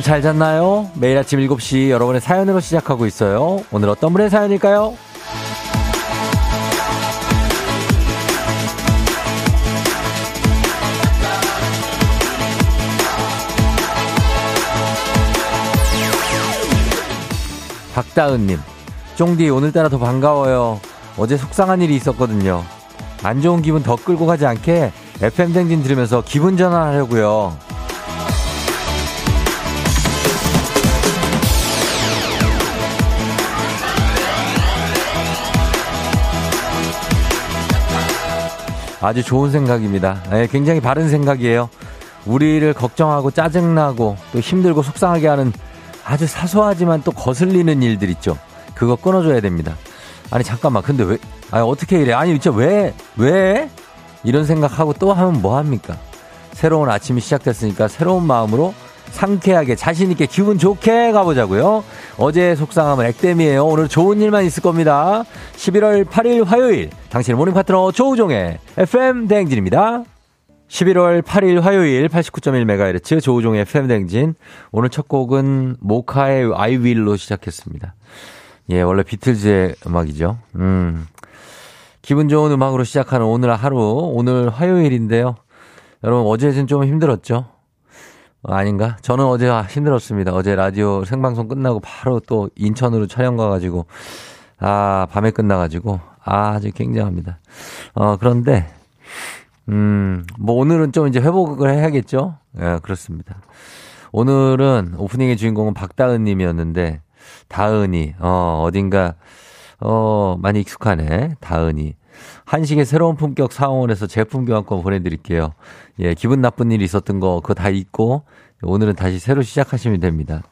여러분 잘 잤나요? 매일 아침 7시 여러분의 사연으로 시작하고 있어요. 오늘 어떤 분의 사연일까요? 박다은님, 쫑디 오늘따라 더 반가워요. 어제 속상한 일이 있었거든요. 안 좋은 기분 더 끌고 가지 않게 FM 댕진 들으면서 기분 전환하려고요. 아주 좋은 생각입니다. 네, 굉장히 바른 생각이에요. 우리를 걱정하고 짜증나고 또 힘들고 속상하게 하는 아주 사소하지만 또 거슬리는 일들 있죠. 그거 끊어줘야 됩니다. 아니 잠깐만 근데 왜 아니 어떻게 이래 아니 진짜 왜 왜? 이런 생각하고 또 하면 뭐 합니까? 새로운 아침이 시작됐으니까 새로운 마음으로 상쾌하게 자신있게 기분 좋게 가보자고요. 어제 속상함은 액땜이에요. 오늘 좋은 일만 있을 겁니다. 11월 8일 화요일 당신의 morning 파트너 조우종의 FM 대행진입니다. 11월 8일 화요일 89.1MHz 조우종의 FM 대행진 오늘 첫 곡은 모카의 I Will로 시작했습니다. 예, 원래 비틀즈의 음악이죠. 음. 기분 좋은 음악으로 시작하는 오늘 하루, 오늘 화요일인데요. 여러분, 어제는 좀 힘들었죠? 어, 아닌가? 저는 어제 힘들었습니다. 어제 라디오 생방송 끝나고 바로 또 인천으로 촬영 가가지고, 아, 밤에 끝나가지고, 아, 아주 굉장합니다. 어, 그런데, 음, 뭐 오늘은 좀 이제 회복을 해야겠죠? 예, 그렇습니다. 오늘은 오프닝의 주인공은 박다은 님이었는데, 다은이, 어, 어딘가, 어, 많이 익숙하네. 다은이. 한식의 새로운 품격 사원에서 제품 교환권 보내드릴게요. 예, 기분 나쁜 일이 있었던 거, 그거 다 잊고, 오늘은 다시 새로 시작하시면 됩니다.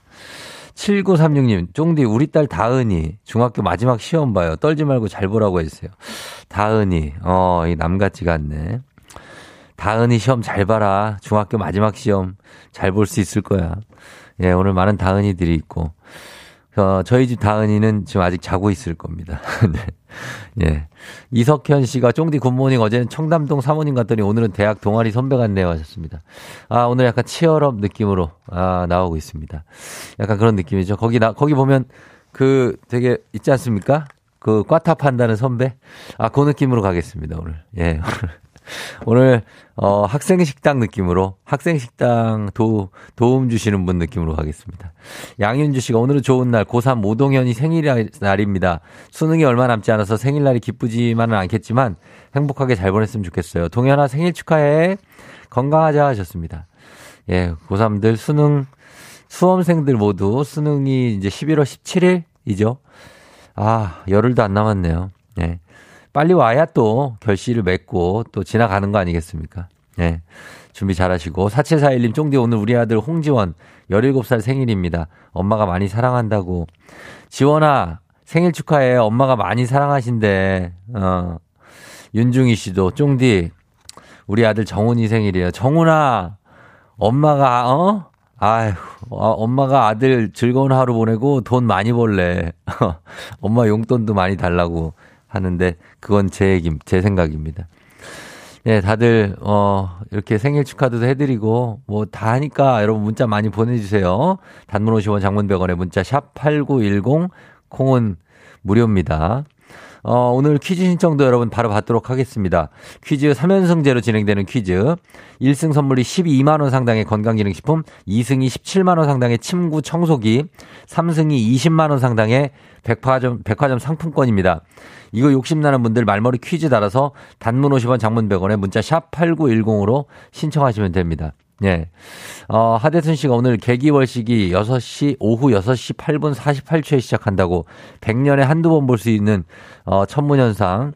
7936님, 쫑디, 우리 딸 다은이, 중학교 마지막 시험 봐요. 떨지 말고 잘 보라고 해주세요. 다은이, 어, 이 남 같지가 않네. 다은이 시험 잘 봐라. 중학교 마지막 시험 잘 볼 수 있을 거야. 예, 오늘 많은 다은이들이 있고. 어, 저희 집 다은이는 지금 아직 자고 있을 겁니다. 네. 예. 이석현 씨가 쫑디 굿모닝 어제는 청담동 사모님 갔더니 오늘은 대학 동아리 선배 같네요 하셨습니다. 아, 오늘 약간 치열업 느낌으로 아, 나오고 있습니다. 약간 그런 느낌이죠. 거기 나, 거기 보면 그 되게 있지 않습니까? 그 판다는 선배? 아, 그 느낌으로 가겠습니다, 오늘. 예. 오늘 어 학생 식당 느낌으로 학생 식당 도 도움 주시는 분 느낌으로 가겠습니다. 양윤주 씨가 오늘은 좋은 날 고3 오동현이 생일날입니다. 수능이 얼마 남지 않아서 생일날이 기쁘지만은 않겠지만 행복하게 잘 보냈으면 좋겠어요. 동현아 생일 축하해. 건강하자 하셨습니다. 예, 고3들 수능 수험생들 모두 수능이 이제 11월 17일이죠. 아, 열흘도 안 남았네요. 예. 빨리 와야 또 결실을 맺고 또 지나가는 거 아니겠습니까? 네. 준비 잘 하시고. 4741님, 쫑디 오늘 우리 아들 홍지원 17살 생일입니다. 엄마가 많이 사랑한다고. 지원아, 생일 축하해. 엄마가 많이 사랑하신대. 어. 윤중희 씨도, 쫑디, 우리 아들 정훈이 생일이에요. 정훈아, 엄마가, 어? 아휴, 어, 엄마가 아들 즐거운 하루 보내고 돈 많이 벌래. 엄마 용돈도 많이 달라고. 하는데 그건 제 얘기, 제 생각입니다. 예, 다들 어 이렇게 생일 축하도 해드리고 뭐 다 하니까 여러분 문자 많이 보내주세요. 단문 50원, 장문 100원에 문자 샵 #8910 콩은 무료입니다. 어, 오늘 퀴즈 신청도 여러분 바로 받도록 하겠습니다. 퀴즈 3연승제로 진행되는 퀴즈. 1승 선물이 12만원 상당의 건강기능식품, 2승이 17만원 상당의 침구 청소기, 3승이 20만원 상당의 백화점, 백화점 상품권입니다. 이거 욕심나는 분들 말머리 퀴즈 달아서 단문 50원 장문 100원에 문자 샵 8910으로 신청하시면 됩니다. 예. 어, 하대순 씨가 오늘 개기월식이 6시, 오후 6시 8분 48초에 시작한다고 100년에 한두 번 볼 수 있는, 어, 천문현상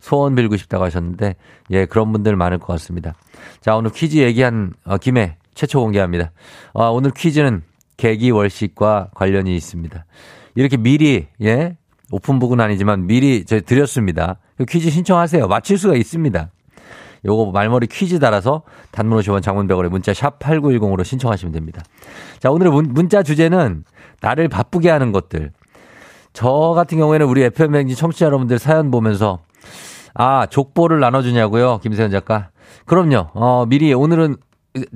소원 빌고 싶다고 하셨는데, 예, 그런 분들 많을 것 같습니다. 자, 오늘 퀴즈 얘기한, 어, 김에 최초 공개합니다. 어, 오늘 퀴즈는 개기월식과 관련이 있습니다. 이렇게 미리, 예, 오픈북은 아니지만 미리 저 드렸습니다. 그 퀴즈 신청하세요. 맞출 수가 있습니다. 요거 말머리 퀴즈 달아서 단문 50원 장문 100원에 문자 샵 8910으로 신청하시면 됩니다. 자, 오늘의 문, 문자 주제는 나를 바쁘게 하는 것들. 저 같은 경우에는 우리 FM행진 청취자 여러분들 사연 보면서 아, 족보를 나눠주냐고요? 김세현 작가. 그럼요. 어, 미리 오늘은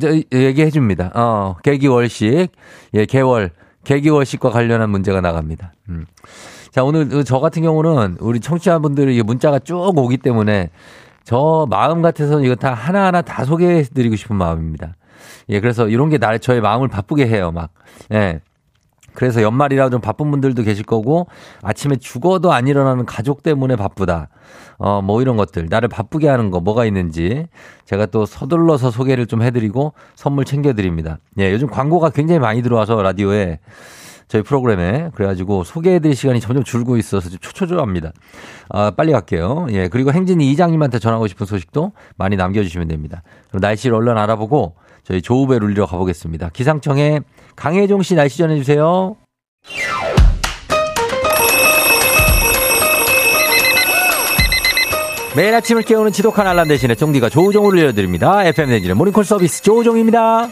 저, 얘기해 줍니다. 어, 개기월식, 예, 개월, 개기월식과 관련한 문제가 나갑니다. 음. 자, 오늘 저 같은 경우는 우리 청취자분들이 문자가 쭉 오기 때문에 저 마음 같아서는 이거 다 하나하나 다 소개해 드리고 싶은 마음입니다. 예, 그래서 이런 게 나, 저의 마음을 바쁘게 해요, 막. 예. 그래서 연말이라 좀 바쁜 분들도 계실 거고 아침에 죽어도 안 일어나는 가족 때문에 바쁘다. 어, 뭐 이런 것들. 나를 바쁘게 하는 거 뭐가 있는지 제가 또 서둘러서 소개를 좀 해드리고 선물 챙겨드립니다. 예, 요즘 광고가 굉장히 많이 들어와서 라디오에 저희 프로그램에 그래가지고 소개해드릴 시간이 점점 줄고 있어서 좀 초초조합니다. 아, 빨리 갈게요. 예, 그리고 행진이 이장님한테 전하고 싶은 소식도 많이 남겨주시면 됩니다. 그럼 날씨를 얼른 알아보고 저희 조우배 룰리러 가보겠습니다. 기상청에 강혜종 씨 날씨 전해주세요. 매일 아침을 깨우는 지독한 알람 대신에 쫑디가 조우종을 올려드립니다. FM 댕지는 모닝콜 서비스 조우종입니다.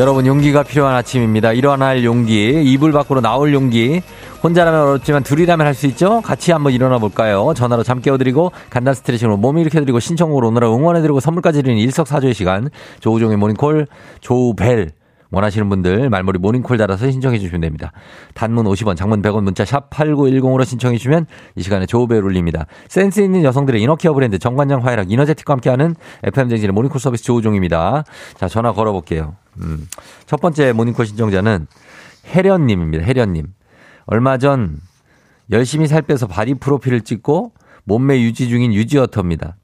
여러분 용기가 필요한 아침입니다. 일어날 용기, 이불 밖으로 나올 용기. 혼자라면 어렵지만 둘이라면 할 수 있죠? 같이 한번 일어나 볼까요? 전화로 잠 깨워드리고 간단 스트레칭으로 몸 일으켜드리고 신청으로 오느라 응원해드리고 선물까지 드리는 일석사조의 시간. 조우종의 모닝콜, 조우벨. 원하시는 분들 말머리 모닝콜 달아서 신청해 주시면 됩니다. 단문 50원, 장문 100원, 문자 샵 8910으로 신청해 주시면 이 시간에 조우벨 울립니다. 센스 있는 여성들의 inner care 브랜드 정관장 화이락 이너제틱과 함께하는 FM 대행진의 모닝콜 서비스 조우종입니다. 자, 전화 걸어볼게요. 음. 첫 번째 모닝콜 신청자는 혜련님입니다. 혜련님. 얼마 전 열심히 살 빼서 바디 프로필을 찍고 몸매 유지 중인 유지어터입니다.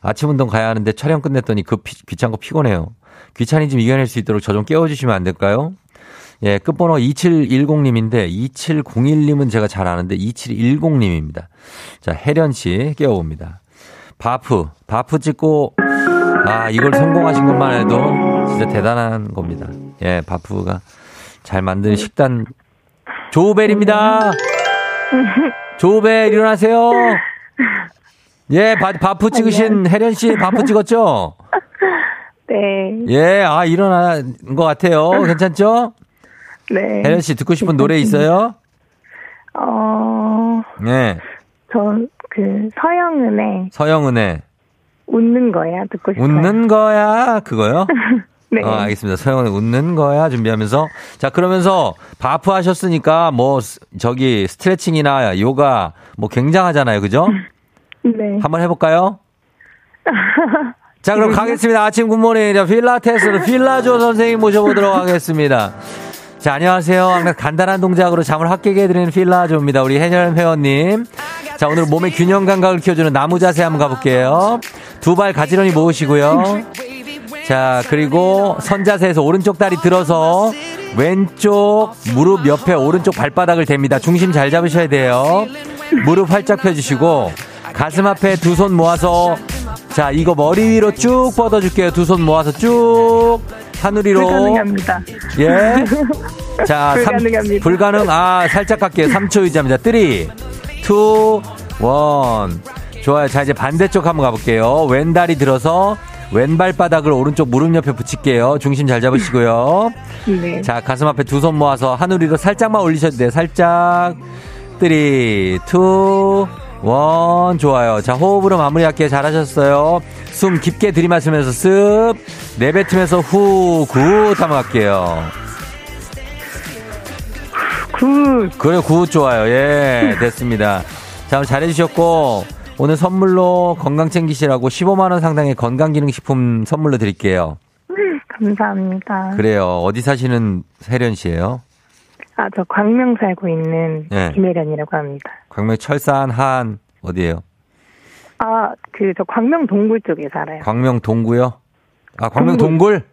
아침 운동 가야 하는데 촬영 끝냈더니 그 피, 귀찮고 피곤해요. 좀 이겨낼 수 있도록 저 좀 깨워주시면 안 될까요? 예, 끝번호 2710님인데 2701님은 제가 잘 아는데 2710님입니다. 자, 혜련 씨 깨워봅니다. 바프, 바프 찍고 아, 이걸 성공하신 것만 해도 진짜 대단한 겁니다. 예, 바프가 잘 만든 식단 조우벨입니다. 조우벨 일어나세요. 예, 바, 바프 찍으신 혜련 씨 바프 찍었죠? 네. 예, 아, 일어난 것 같아요. 괜찮죠? 네. 혜련 씨 듣고 싶은 노래 있어요? 어, 네. 저, 그, 서영은의 서영은의 웃는 거야 듣고 싶어요. 웃는 거야 그거요? 네. 어, 알겠습니다. 서영은의 웃는 거야 준비하면서 자 그러면서 바프 하셨으니까 뭐 스- 저기 스트레칭이나 요가 뭐 굉장하잖아요, 그죠? 네. 한번 해볼까요? 자, 그럼 가겠습니다. 아침 good morning. 필라테스로 필라조 선생님 모셔보도록 하겠습니다. 자, 안녕하세요. 간단한 동작으로 잠을 확 깨게 해드리는 필라조입니다. 우리 혜련 회원님. 자, 오늘 몸의 균형 감각을 키워주는 나무 자세 한번 가볼게요. 두 발 가지런히 모으시고요. 자, 그리고 선 자세에서 오른쪽 다리 들어서 왼쪽 무릎 옆에 오른쪽 발바닥을 댑니다. 중심 잘 잡으셔야 돼요. 무릎 활짝 펴주시고 가슴 앞에 두 손 모아서 자, 이거 머리 위로 쭉 뻗어줄게요. 두 손 모아서 쭉 하늘 위로. 불가능합니다. 예. 자, 삼- 불가능합니다. 불가능. 아, 살짝 갈게요. 3초 유지합니다. 3, 2, 1. 좋아요. 자, 이제 반대쪽 한번 가볼게요. 왼 다리 들어서 왼발 바닥을 오른쪽 무릎 옆에 붙일게요. 중심 잘 잡으시고요. 네. 자, 가슴 앞에 두 손 모아서 하늘 위로 살짝만 올리셔도 돼요. 살짝. 3, 2, 1. 좋아요. 자, 호흡으로 마무리할게요. 잘하셨어요. 숨 깊게 들이마시면서 습. 내뱉으면서 후, good 한번 갈게요. good. 그래요, good 좋아요. 예, 됐습니다. 자, 잘해주셨고, 오늘 선물로 건강 챙기시라고 15만원 상당의 건강기능식품 선물로 드릴게요. 감사합니다. 그래요. 어디 사시는 혜련 씨예요 아, 저 광명 살고 있는 네. 김혜련이라고 합니다. 광명 철산, 한, 어디예요 아, 그, 저 광명 동굴 쪽에 살아요. 광명 동구요? 아, 광명 동굴.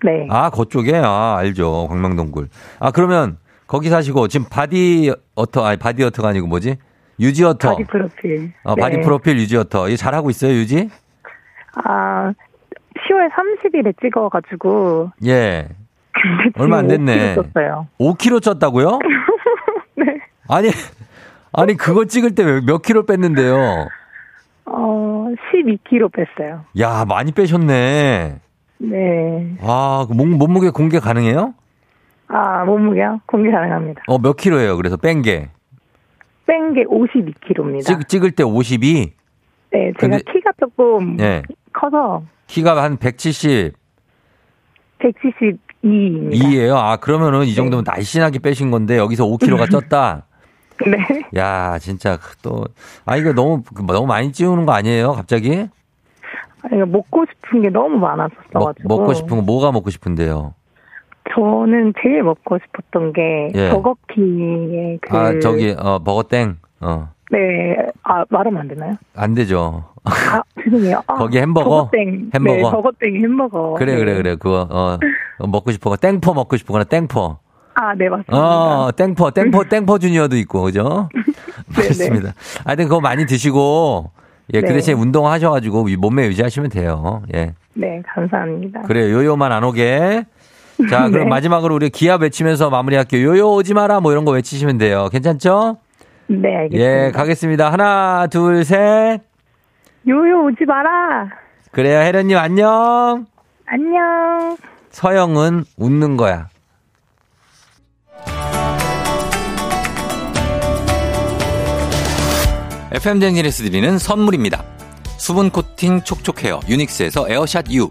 동굴? 네. 아, 그쪽에? 아, 알죠. 광명 동굴. 아, 그러면 거기 사시고 지금 바디 어터, 아니, 바디 어터가 아니고 뭐지? 유지 어터. 바디 프로필. 어, 네. 바디 프로필 유지 어터. 이거 잘하고 있어요, 유지? 아, 10월 30일에 찍어가지고. 예. 얼마 안 됐네. 5kg 쪘어요. 5kg 쪘다고요? 네. 아니, 아니, 그거 찍을 때 몇 킬로 뺐는데요? 어, 12kg 뺐어요. 야, 많이 빼셨네. 네. 아, 그 몸, 몸무게 공개 가능해요? 아, 몸무게요? 공개 가능합니다. 어, 몇 킬로예요? 그래서 뺀 게. 뺀 게 52kg입니다. 찍, 찍을 때 52? 네, 제가 근데- 키가 조금 예. 커서 키가 한 170, 172입니다. 2예요. 아, 그러면은 이 정도면 날씬하게 빼신 건데 여기서 5kg가 쪘다. 네. 야, 진짜 또, 아, 이거 너무, 너무 많이 찌우는 거 아니에요? 갑자기? 아니, 먹고 싶은 게 너무 먹, 많았었어가지고. 먹 고 싶은 거 뭐가 먹고 싶은데요? 저는 제일 먹고 싶었던 게 예. 버거킹의 그 아, 저기, 어, 버거땡. 어, 네, 아 말하면 안 되나요? 안 되죠. 아 죄송해요. 아, 거기 햄버거? 버거땡. 햄버거? 네, 버거땡 햄버거. 그래, 네. 그래, 그래. 그거, 어, 어, 먹고 거. 땡퍼 먹고 싶은 거나 땡퍼. 아, 네 맞습니다. 어, 땡퍼, 땡퍼, 땡퍼 주니어도 있고, 그죠? 맞습니다. 하여튼 그거 많이 드시고, 예, 그 네. 대신에 운동하셔가지고 이 몸매 유지하시면 돼요. 예. 네, 감사합니다. 그래요. 요요만 안 오게. 자, 그럼 네. 마지막으로 우리 기합 외치면서 마무리할게요. 요요 오지 마라 뭐 이런 거 외치시면 돼요. 괜찮죠? 네, 알겠습니다. 예, 가겠습니다. 하나, 둘, 셋. 요요 오지 마라. 그래요. 혜련님 안녕. 안녕. 서영은 웃는 거야. FM 대행진에서 드리는 선물입니다. 수분 코팅 촉촉 헤어 유닉스에서 에어샷 U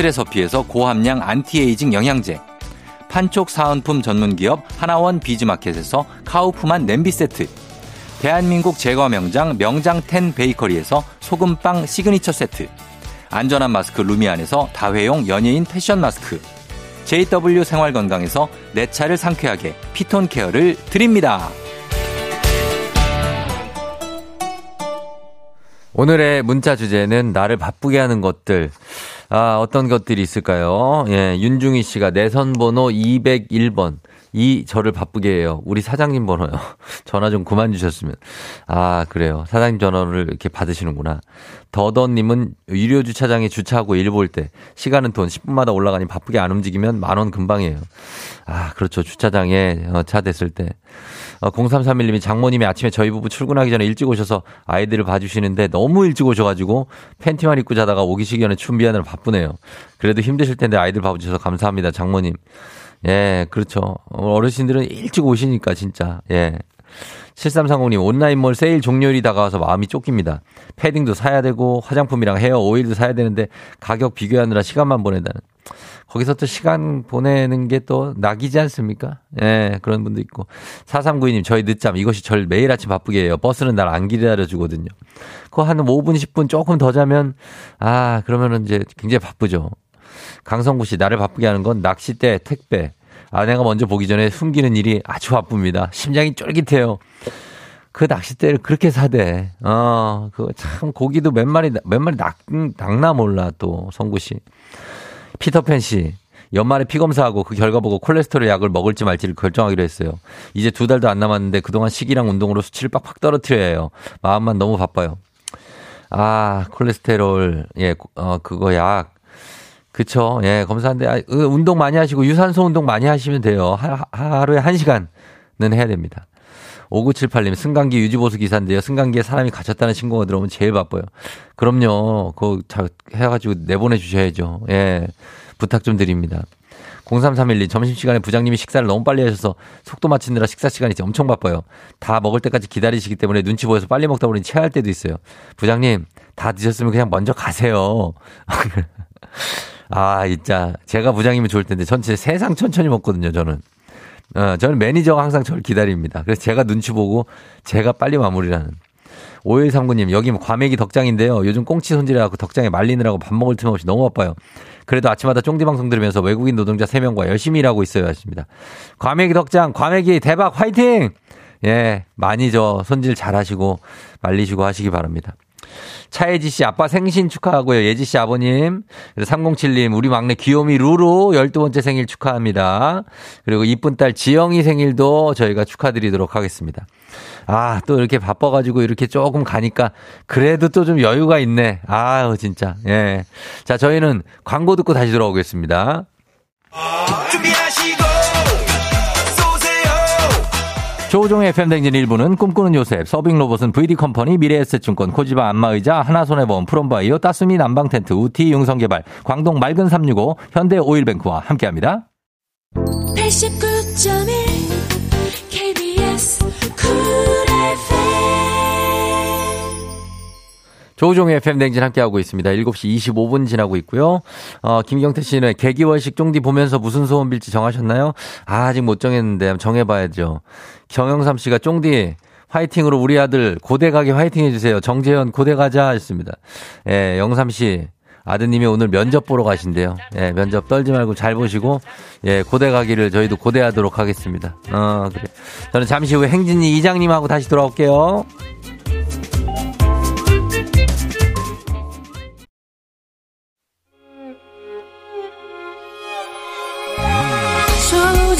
트레서피에서 고함량 안티에이징 영양제 판촉 사은품 전문기업 하나원 비즈마켓에서 카우프만 냄비 세트 대한민국 제과 명장 명장텐 베이커리에서 소금빵 시그니처 세트 안전한 마스크 루미안에서 다회용 연예인 패션 마스크 JW 생활건강에서 내 차를 상쾌하게 피톤 케어를 드립니다. 오늘의 문자 주제는 나를 바쁘게 하는 것들. 아, 어떤 것들이 있을까요? 예, 윤중희 씨가 내선 번호 201번. 이 저를 바쁘게 해요. 우리 사장님 번호요. 전화 좀 그만 주셨으면. 아, 그래요. 사장님 전화를 이렇게 받으시는구나. 더더님은 유료 주차장에 주차하고 일 볼 때 시간은 돈 10분마다 올라가니 바쁘게 안 움직이면 만 원 금방이에요. 아, 그렇죠. 주차장에 어, 차 됐을 때. 어, 0331님이 장모님이 아침에 저희 부부 출근하기 전에 일찍 오셔서 아이들을 봐주시는데 너무 일찍 오셔가지고 팬티만 입고 자다가 오기 시기에는 준비하느라 바쁘네요. 그래도 힘드실 텐데 아이들 봐주셔서 감사합니다. 장모님. 예, 그렇죠. 어르신들은 일찍 오시니까 진짜. 예. 7330님 온라인몰 세일 종료일이 다가와서 마음이 쫓깁니다. 패딩도 사야 되고 화장품이랑 헤어 오일도 사야 되는데 가격 비교하느라 시간만 보낸다는. 거기서 또 시간 보내는 게 또 낙이지 않습니까? 예, 그런 분도 있고. 4392님, 저희 늦잠. 이것이 절 매일 아침 바쁘게 해요. 버스는 날 안 기다려주거든요. 그거 한 5분, 10분 조금 더 자면, 아, 그러면은 이제 굉장히 바쁘죠. 강성구 씨, 나를 바쁘게 하는 건 낚싯대, 택배. 아내가 먼저 보기 전에 숨기는 일이 아주 바쁩니다. 심장이 쫄깃해요. 그 낚싯대를 그렇게 사대. 어, 그거 참 고기도 몇 마리, 몇 마리 낚, 낚나 몰라 또, 성구 씨. 피터팬 씨. 연말에 피 검사하고 그 결과 보고 콜레스테롤 약을 먹을지 말지를 결정하기로 했어요. 이제 두 달도 안 남았는데 그동안 식이랑 운동으로 수치를 빡빡 떨어뜨려야 해요. 마음만 너무 바빠요. 아, 콜레스테롤, 예, 어, 그거 약. 그쵸. 예, 검사한데, 아, 그 운동 많이 하시고 유산소 운동 많이 하시면 돼요. 하, 하루에 한 시간은 해야 됩니다. 5978님, 승강기 유지보수 기사인데요. 승강기에 사람이 갇혔다는 신고가 들어오면 제일 바빠요. 그럼요. 그거 잘 해가지고 내보내주셔야죠. 예. 부탁 좀 드립니다. 0331님, 점심시간에 부장님이 식사를 너무 빨리 하셔서 속도 맞추느라 식사 시간이 엄청 바빠요. 다 먹을 때까지 기다리시기 때문에 눈치 보여서 빨리 먹다 보니 체할 때도 있어요. 부장님, 다 드셨으면 그냥 먼저 가세요. 아, 진짜. 제가 부장님이 좋을 텐데, 전 세상 천천히 먹거든요, 저는. 어, 저는 매니저가 항상 저를 기다립니다. 그래서 제가 눈치 보고 제가 빨리 마무리를 하는. 5139님, 여기 뭐 과메기 덕장인데요. 요즘 꽁치 손질해갖고 덕장에 말리느라고 밥 먹을 틈 없이 너무 바빠요. 그래도 아침마다 쫑디 방송 들으면서 외국인 노동자 3명과 열심히 일하고 있어요. 하십니다. 과메기 덕장, 과메기 대박 화이팅! 예, 많이 저 손질 잘 하시고 말리시고 하시기 바랍니다. 차혜지 씨 아빠 생신 축하하고요. 예지 씨 아버님. 그리고 307님 우리 막내 귀요미 루루 12번째 생일 축하합니다. 그리고 이쁜 딸 지영이 생일도 저희가 축하드리도록 하겠습니다. 아, 또 이렇게 바빠 가지고 이렇게 조금 가니까 그래도 또 좀 여유가 있네. 아유, 진짜. 예. 자, 저희는 광고 듣고 다시 돌아오겠습니다. 준비하 조종의 FM댕진 일부는 꿈꾸는 요셉, 서빙로봇은 VD컴퍼니, 미래에셋증권, 코지바 안마의자, 하나손해보험, 프롬바이오, 따스미 난방텐트, 우티 융성개발, 광동 맑은 365, 현대 오일뱅크와 함께합니다. 89.1 조우종의 FM댕진 함께하고 있습니다. 7시 25분 지나고 있고요. 어, 김경태 씨는 개기월식 쫑디 보면서 무슨 소원 빌지 정하셨나요? 아, 아직 못 정했는데 정해봐야죠. 정영삼 씨가 쫑디 화이팅으로 우리 아들 고대 가게 화이팅 해주세요. 정재현 고대 가자 했습니다. 예, 영삼 씨. 아드님이 오늘 면접 보러 가신대요. 예, 면접 떨지 말고 잘 보시고, 예, 고대 가기를 저희도 고대하도록 하겠습니다. 어, 그래. 저는 잠시 후에 행진이 이장님하고 다시 돌아올게요.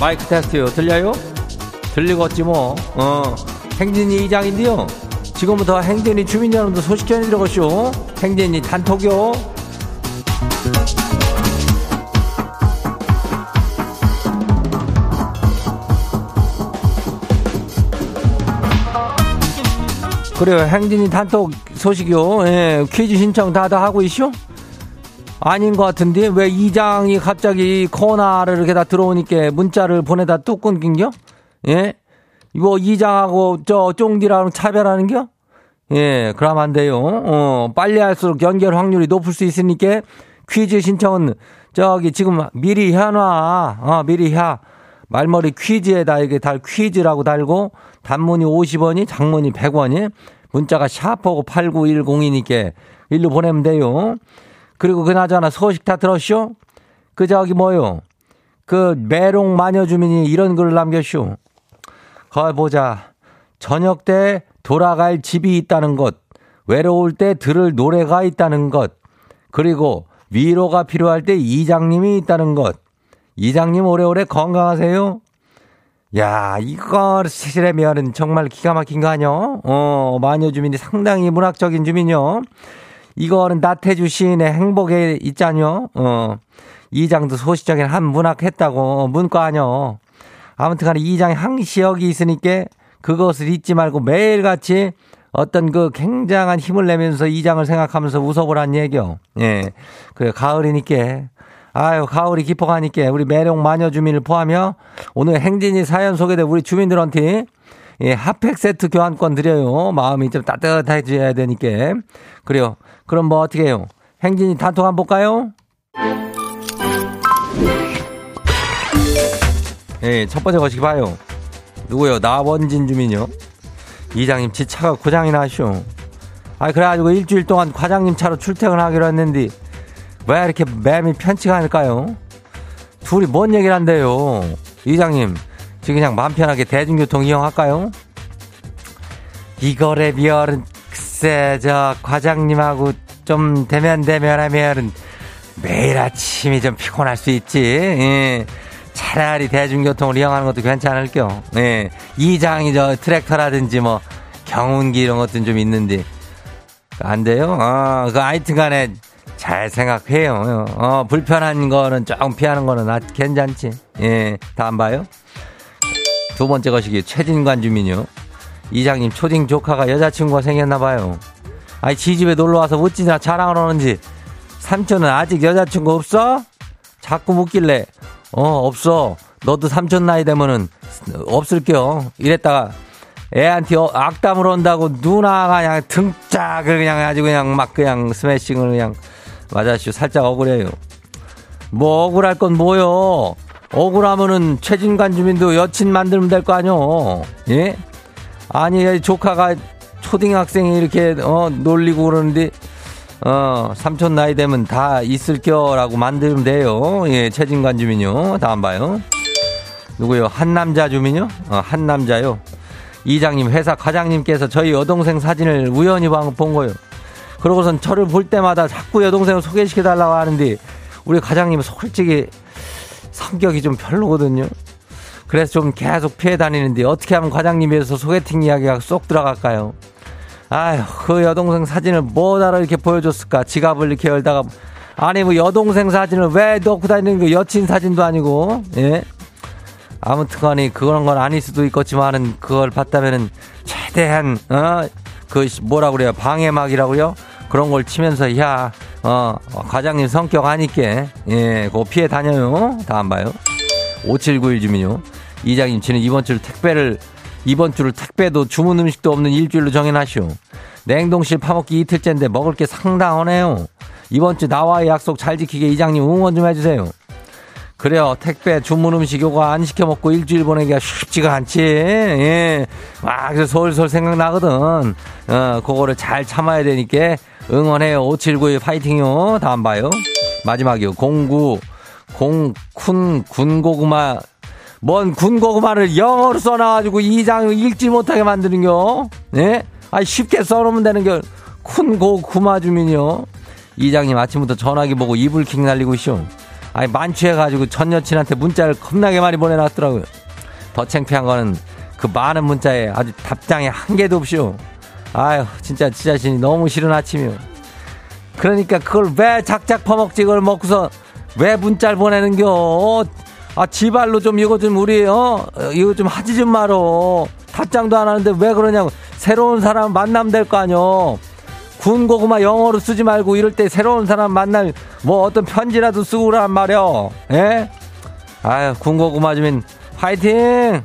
마이크 테스트요. 들려요? 들리겠지 뭐. 어. 행진이 이장인데요. 지금부터 행진이 주민 여러분들 소식 전해드려보시오. 행진이 단톡요. 그래요. 행진이 단톡 소식이요. 예, 퀴즈 신청 다다 하고 있쇼? 아닌 것 같은데 왜 이장이 갑자기 코너를 이렇게 다 들어오니까 문자를 보내다 뚝 끊긴겨? 예? 이거 이장하고 저 쫑디랑 차별하는겨? 예, 그럼 안 돼요. 어, 빨리 할수록 연결 확률이 높을 수 있으니까 퀴즈 신청은 저기 지금 미리 해놔. 어, 미리 해. 말머리 퀴즈에다 이게 달 퀴즈라고 달고 단문이 50원이 장문이 100원이 문자가 샤프고 8910이니까 일로 보내면 돼요. 그리고 그나저나 소식 다 들었쇼? 그 저기 뭐요? 그 메롱 마녀 주민이 이런 글을 남겼쇼. 거기 보자. 저녁 때 돌아갈 집이 있다는 것. 외로울 때 들을 노래가 있다는 것. 그리고 위로가 필요할 때 이장님이 있다는 것. 이장님 오래오래 건강하세요. 야, 이거 실례면은 정말 기가 막힌 거 아니요? 어, 마녀 주민이 상당히 문학적인 주민요. 이 거는 나태주 시인의 행복에 있잖요. 어. 이장도 소시적인 한 문학 했다고 문과 아뇨. 아무튼 간에 이장에 항시역이 있으니까 그것을 잊지 말고 매일같이 어떤 그 굉장한 힘을 내면서 이장을 생각하면서 웃어보란 얘기요. 예. 그 가을이니까. 아유, 가을이 깊어가니까 우리 매력 마녀 주민을 포함해 오늘 행진이 사연 소개된 우리 주민들한테 예, 핫팩 세트 교환권 드려요. 마음이 좀 따뜻해져야 되니까. 그래요. 그럼 뭐 어떻게 해요? 행진이 단톡 한번 볼까요? 예, 첫 번째 거시기 봐요. 누구요? 나원진 주민요. 이장님 지 차가 고장이 나쇼. 아 그래가지고 일주일 동안 과장님 차로 출퇴근하기로 했는데 왜 이렇게 맴이 편치가 않을까요? 둘이 뭔 얘기를 한대요. 이장님 지금 그냥 마음 편하게 대중교통 이용할까요? 이거래 비열은 글쎄 저 과장님하고 좀 대면 대면하면은 매일 아침이 좀 피곤할 수 있지. 예. 차라리 대중교통을 이용하는 것도 괜찮을 겨. 예. 이장이 저 트랙터라든지 뭐 경운기 이런 것들은 좀 있는데 안 돼요? 어, 그 하여튼 간에 잘 생각해요. 어, 불편한 거는 조금 피하는 거는 아, 괜찮지. 예. 다음 봐요. 두 번째 것이기 최진관 주민요. 이장님 초딩 조카가 여자친구가 생겼나 봐요. 아니 지 집에 놀러 와서 어찌나 자랑을 하는지 삼촌은 아직 여자친구 없어? 자꾸 묻길래 어 없어. 너도 삼촌 나이 되면은 없을게요. 이랬다가 애한테 어, 악담을 한다고 누나가 그냥 등짝을 그냥 아주 그냥 막 그냥 스매싱을 그냥 맞아쇼 살짝 억울해요. 뭐 억울할 건 뭐요? 억울하면은 최진관 주민도 여친 만들면 될 거 아니요? 예? 아니 조카가 초등학생이 이렇게 어 놀리고 그러는데 어 삼촌 나이 되면 다 있을 껴라고 만들면 돼요. 예, 최진관 주민요. 다음 봐요. 누구요? 한 남자 주민요? 어, 한 남자요. 이장님 회사 과장님께서 저희 여동생 사진을 우연히 본 거요. 그러고선 저를 볼 때마다 자꾸 여동생을 소개시켜 달라고 하는데 우리 과장님은 솔직히 성격이 좀 별로거든요. 그래서 좀 계속 피해 다니는데 어떻게 하면 과장님에서 소개팅 이야기가 쏙 들어갈까요? 아휴, 그 여동생 사진을 뭐다로 이렇게 보여줬을까? 지갑을 이렇게 열다가, 아니, 뭐 여동생 사진을 왜 넣고 다니는 거 여친 사진도 아니고, 예? 아무튼 간에 그런 건 아닐 수도 있겠지만은 그걸 봤다면은 최대한, 어, 그 뭐라 그래요? 방해막이라고요? 그런 걸 치면서, 야, 어, 과장님 성격 아니께, 예, 그거 피해 다녀요. 다음 봐요. 5791 주민요. 이장님, 저는 이번 주 택배를 이번 주를 택배도 주문 음식도 없는 일주일로 정해놨쇼. 냉동실 파먹기 이틀째인데 먹을 게 상당하네요. 이번 주 나와의 약속 잘 지키게 이장님 응원 좀 해주세요. 그래요. 택배 주문 음식 요거 안 시켜 먹고 일주일 보내기가 쉽지가 않지. 예. 와, 그래서 솔솔 생각나거든. 어, 그거를 잘 참아야 되니까 응원해요. 5792 파이팅요. 다음 봐요. 마지막이요. 09 공쿤 군고구마 뭔 군고구마를 영어로 써놔가지고 이 장 읽지 못하게 만드는겨? 예? 아 쉽게 써놓으면 되는겨. 쿤고구마 주민요. 이장님 아침부터 전화기 보고 이불킥 날리고 있쇼. 아니 만취해가지고 전 여친한테 문자를 겁나게 많이 보내놨더라고요. 더 창피한 거는 그 많은 문자에 아주 답장이 한 개도 없쇼. 아유 진짜 지 자신이 너무 싫은 아침이요. 그러니까 그걸 왜 작작 퍼먹지 그걸 먹고서 왜 문자를 보내는겨? 어, 아, 지발로 좀 이거 좀 우리, 어, 이거 좀 하지 좀 말어. 답장도 안 하는데 왜 그러냐고. 새로운 사람 만나면 될 거 아니여. 군고구마 영어로 쓰지 말고 이럴 때 새로운 사람 만날 뭐 어떤 편지라도 쓰고 그란 말이여. 예? 아유, 군고구마 주민, 화이팅!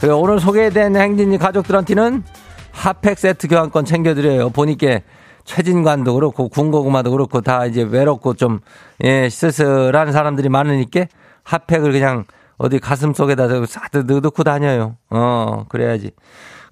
그래, 오늘 소개된 행진이 가족들한테는 핫팩 세트 교환권 챙겨드려요. 보니까 최진관도 그렇고 군고구마도 그렇고 다 이제 외롭고 좀 예, 쓸쓸한 사람들이 많으니까 핫팩을 그냥 어디 가슴 속에다 싹 넣고 다녀요. 어, 그래야지.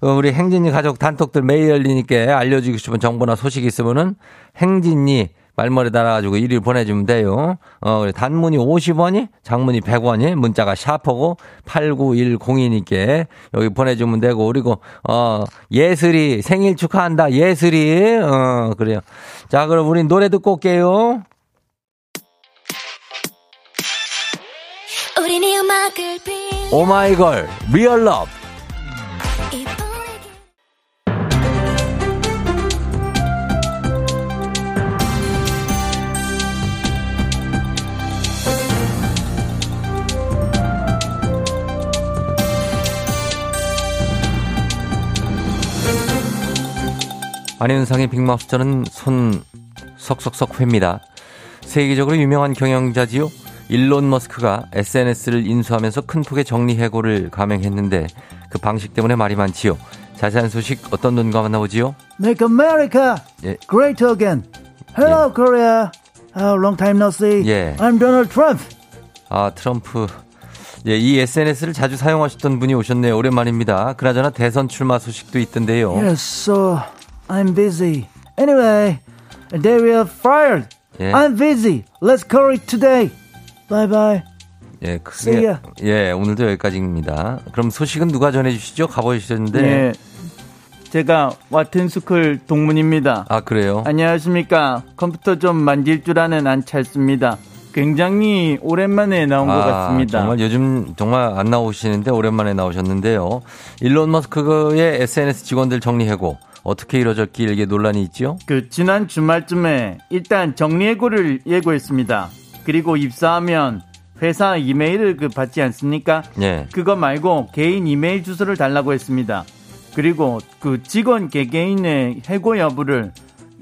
어, 우리 행진이 가족 단톡들 매일 열리니까 알려주고 싶은 정보나 소식 있으면은 행진이 말머리 달아가지고 1위 보내주면 돼요. 어, 단문이 50원이, 장문이 100원이, 문자가 샤퍼고 8910이니까 여기 보내주면 되고, 그리고, 어, 예슬이 생일 축하한다. 예슬이. 어, 그래요. 자, 그럼 우리 노래 듣고 올게요. 오마이걸, 리얼 러브. 안현상의 빅마우스 저는 손 석석석 회입니다. 세계적으로 유명한 경영자지요. 일론 머스크가 SNS를 인수하면서 큰 폭의 정리 해고를 감행했는데 그 방식 때문에 말이 많지요. 자세한 소식 어떤 눈과 만나보지요? Make America 예. great again. Hello 예. Korea. Oh, long time no see. 예. I'm Donald Trump. 아 트럼프. 예, 이 SNS를 자주 사용하셨던 분이 오셨네요. 오랜만입니다. 그나저나 대선 출마 소식도 있던데요. Yes, so I'm busy. Anyway, they were fired 예. I'm busy. Let's call it today. Bye bye. 예, 크게, 예, 오늘도 여기까지입니다. 그럼 소식은 누가 전해주시죠? 가보셨는데. 예. 제가 와튼스쿨 동문입니다. 아, 그래요? 안녕하십니까. 컴퓨터 좀 만질 줄 아는 안찰습니다. 굉장히 오랜만에 나온 아, 것 같습니다. 정말 요즘 정말 안 나오시는데 오랜만에 나오셨는데요. 일론 머스크의 SNS 직원들 정리해고 어떻게 이루어졌길 이게 논란이 있지요? 그 지난 주말쯤에 일단 정리해고를 예고했습니다. 그리고 입사하면 회사 이메일을 그 받지 않습니까? 예. 그거 말고 개인 이메일 주소를 달라고 했습니다. 그리고 그 직원 개개인의 해고 여부를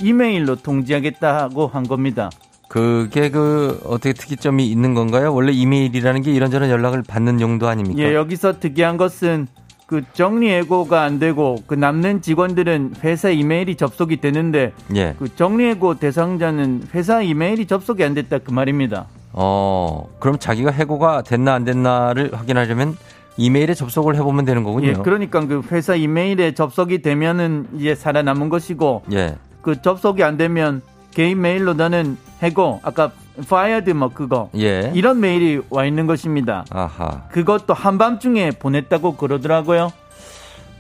이메일로 통지하겠다고 한 겁니다. 그게 그 어떻게 특이점이 있는 건가요? 원래 이메일이라는 게 이런저런 연락을 받는 용도 아닙니까? 예, 여기서 특이한 것은 그 정리해고가 안 되고 그 남는 직원들은 회사 이메일이 접속이 되는데 예. 그 정리해고 대상자는 회사 이메일이 접속이 안 됐다 그 말입니다. 어, 그럼 자기가 해고가 됐나 안 됐나를 확인하려면 이메일에 접속을 해보면 되는 거군요. 예, 그러니까 그 회사 이메일에 접속이 되면은 이제 살아남은 것이고, 예. 그 접속이 안 되면 개인 메일로 나는 해고 아까 fired 뭐 그거 예. 이런 메일이 와 있는 것입니다. 아하. 그것도 한밤중에 보냈다고 그러더라고요.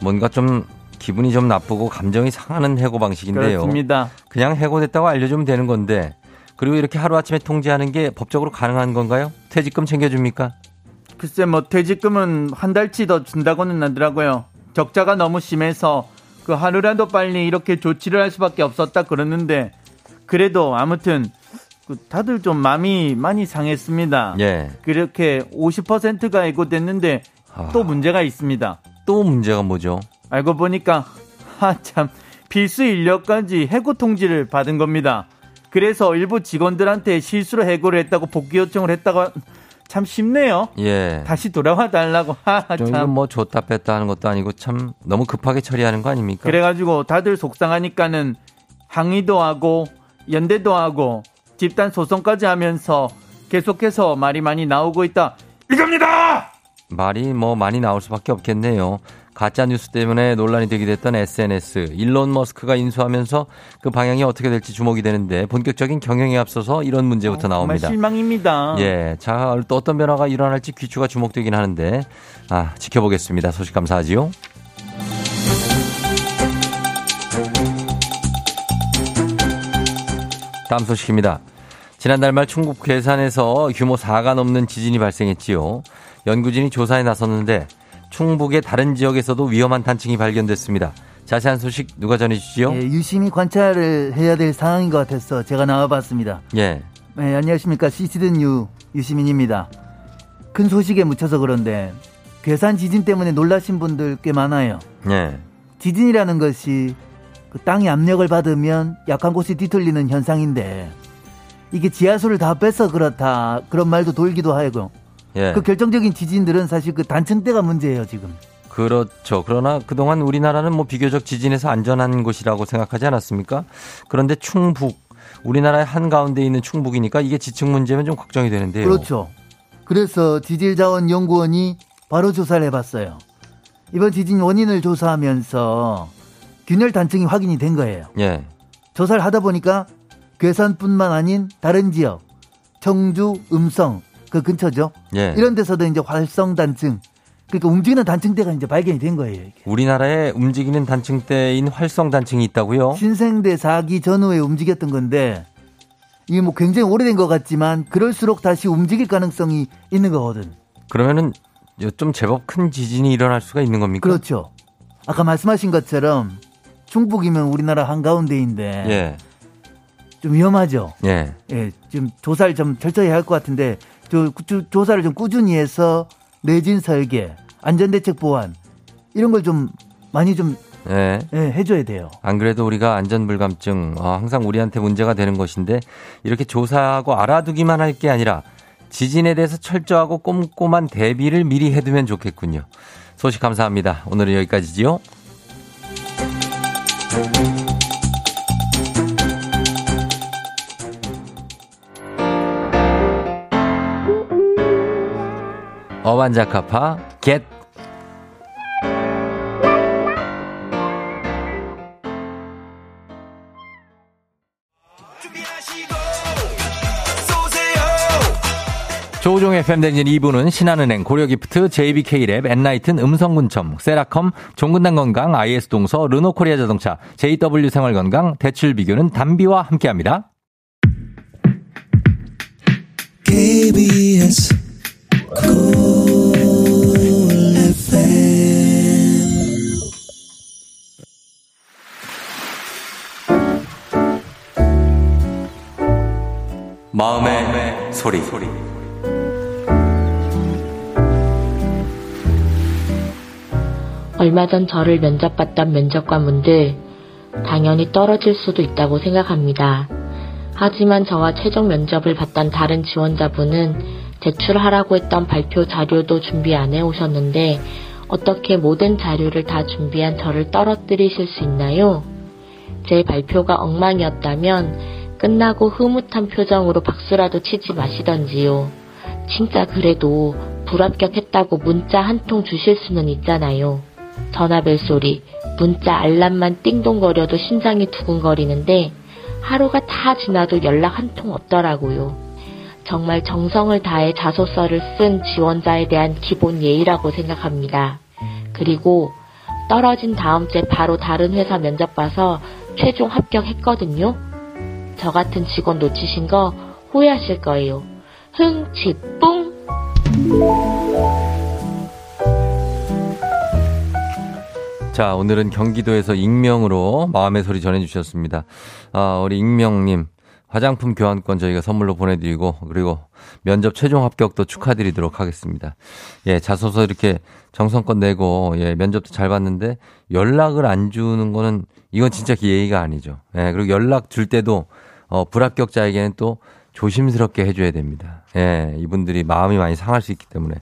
뭔가 좀 기분이 좀 나쁘고 감정이 상하는 해고 방식인데요. 그렇습니다. 그냥 해고됐다고 알려주면 되는 건데 그리고 이렇게 하루아침에 통지하는 게 법적으로 가능한 건가요? 퇴직금 챙겨줍니까? 글쎄 뭐 퇴직금은 한 달치 더 준다고는 하더라고요. 적자가 너무 심해서 그 하루라도 빨리 이렇게 조치를 할 수밖에 없었다 그러는데 그래도 아무튼 그 다들 좀 마음이 많이 상했습니다. 예. 그렇게 50%가 해고됐는데 아... 또 문제가 있습니다. 또 문제가 뭐죠? 알고 보니까 하참 필수 인력까지 해고 통지를 받은 겁니다. 그래서 일부 직원들한테 실수로 해고를 했다고 복귀 요청을 했다고 참 쉽네요. 예. 다시 돌아와 달라고. 참. 뭐 좋다 뺐다 하는 것도 아니고 참 너무 급하게 처리하는 거 아닙니까? 그래가지고 다들 속상하니까는 항의도 하고 연대도 하고 집단 소송까지 하면서 계속해서 말이 많이 나오고 있다. 이겁니다! 말이 뭐 많이 나올 수밖에 없겠네요. 가짜 뉴스 때문에 논란이 되기도 했던 SNS 일론 머스크가 인수하면서 그 방향이 어떻게 될지 주목이 되는데 본격적인 경영에 앞서서 이런 문제부터 어, 나옵니다. 실망입니다. 예, 자 또 어떤 변화가 일어날지 귀추가 주목되긴 하는데 아 지켜보겠습니다. 소식 감사하지요. 다음 소식입니다. 지난달 말 충북 괴산에서 규모 4가 넘는 지진이 발생했지요. 연구진이 조사에 나섰는데 충북의 다른 지역에서도 위험한 단층이 발견됐습니다. 자세한 소식 누가 전해주시죠? 예, 유심히 관찰을 해야 될 상황인 것 같아서 제가 나와봤습니다. 예. 네, 안녕하십니까. 시티든 유 유시민입니다. 큰 소식에 묻혀서 그런데 괴산 지진 때문에 놀라신 분들 꽤 많아요. 예. 지진이라는 것이 그 땅이 압력을 받으면 약한 곳이 뒤틀리는 현상인데 이게 지하수를 다 뺏어 그렇다 그런 말도 돌기도 하고 예. 그 결정적인 지진들은 사실 그 단층대가 문제예요 지금. 그렇죠. 그러나 그동안 우리나라는 뭐 비교적 지진에서 안전한 곳이라고 생각하지 않았습니까? 그런데 충북 우리나라의 한가운데 있는 충북이니까 이게 지층 문제면 좀 걱정이 되는데요. 그렇죠. 그래서 지질자원연구원이 바로 조사를 해봤어요. 이번 지진 원인을 조사하면서 균열 단층이 확인이 된 거예요. 예. 조사를 하다 보니까 괴산뿐만 아닌 다른 지역, 청주, 음성 그 근처죠. 예. 이런 데서도 이제 활성 단층 그러니까 움직이는 단층대가 이제 발견이 된 거예요. 이게. 우리나라에 움직이는 단층대인 활성 단층이 있다고요? 신생대 사기 전후에 움직였던 건데 이게 뭐 굉장히 오래된 것 같지만 그럴수록 다시 움직일 가능성이 있는 거거든. 그러면은 좀 제법 큰 지진이 일어날 수가 있는 겁니까? 그렇죠. 아까 말씀하신 것처럼 충북이면 우리나라 한가운데인데 예. 좀 위험하죠. 예. 예. 좀 조사를 좀 철저히 할 것 같은데 저, 조사를 좀 꾸준히 해서 내진 설계, 안전대책 보완 이런 걸 좀 많이 좀 네. 네, 해줘야 돼요. 안 그래도 우리가 안전불감증 어, 항상 우리한테 문제가 되는 것인데 이렇게 조사하고 알아두기만 할 게 아니라 지진에 대해서 철저하고 꼼꼼한 대비를 미리 해두면 좋겠군요. 소식 감사합니다. 오늘은 여기까지지요. 어반자카파 겟 조우종의 FM대행진 2부는 신한은행, 고려기프트, JBK랩, 엔나이튼, 음성군청, 세라컴, 종근당 건강, IS동서, 르노코리아 자동차, JW 생활건강, 대출비교는 담비와 함께합니다. KBS 마음의, 마음의 소리. 소리. 얼마 전 저를 면접봤던 면접관분들 당연히 떨어질 수도 있다고 생각합니다. 하지만 저와 최종 면접을 봤던 다른 지원자분은 제출하라고 했던 발표 자료도 준비 안 해 오셨는데 어떻게 모든 자료를 다 준비한 저를 떨어뜨리실 수 있나요? 제 발표가 엉망이었다면 끝나고 흐뭇한 표정으로 박수라도 치지 마시던지요. 진짜 그래도 불합격했다고 문자 한 통 주실 수는 있잖아요. 전화벨 소리, 문자 알람만 띵동거려도 심장이 두근거리는데 하루가 다 지나도 연락 한 통 없더라고요. 정말 정성을 다해 자소서를 쓴 지원자에 대한 기본 예의라고 생각합니다. 그리고 떨어진 다음 주에 바로 다른 회사 면접 봐서 최종 합격했거든요. 저 같은 직원 놓치신 거 후회하실 거예요. 흥치 뿡! 자, 오늘은 경기도에서 익명으로 마음의 소리 전해주셨습니다. 아, 우리 익명님. 화장품 교환권 저희가 선물로 보내드리고, 그리고 면접 최종 합격도 축하드리도록 하겠습니다. 예, 자소서 이렇게 정성껏 내고, 예, 면접도 잘 봤는데, 연락을 안 주는 거는, 이건 진짜 예의가 아니죠. 예, 그리고 연락 줄 때도, 어, 불합격자에게는 또 조심스럽게 해줘야 됩니다. 예, 이분들이 마음이 많이 상할 수 있기 때문에.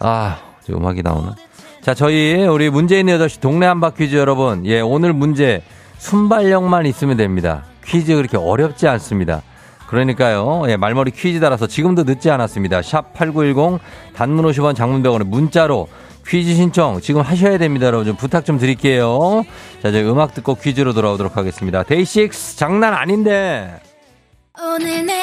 아, 음악이 나오나? 자, 저희 우리 있는 8시 동네 한바 퀴즈 여러분. 예, 오늘 문제 순발력만 있으면 됩니다. 퀴즈 그렇게 어렵지 않습니다. 그러니까요. 예, 말머리 퀴즈 달아서 지금도 늦지 않았습니다. 샵 8910 단문 50원 장문병원에 문자로 퀴즈 신청 지금 하셔야 됩니다. 여러분 좀 부탁 좀 드릴게요. 자, 저희 음악 듣고 퀴즈로 돌아오도록 하겠습니다. 데이식스 장난 아닌데. 오늘 내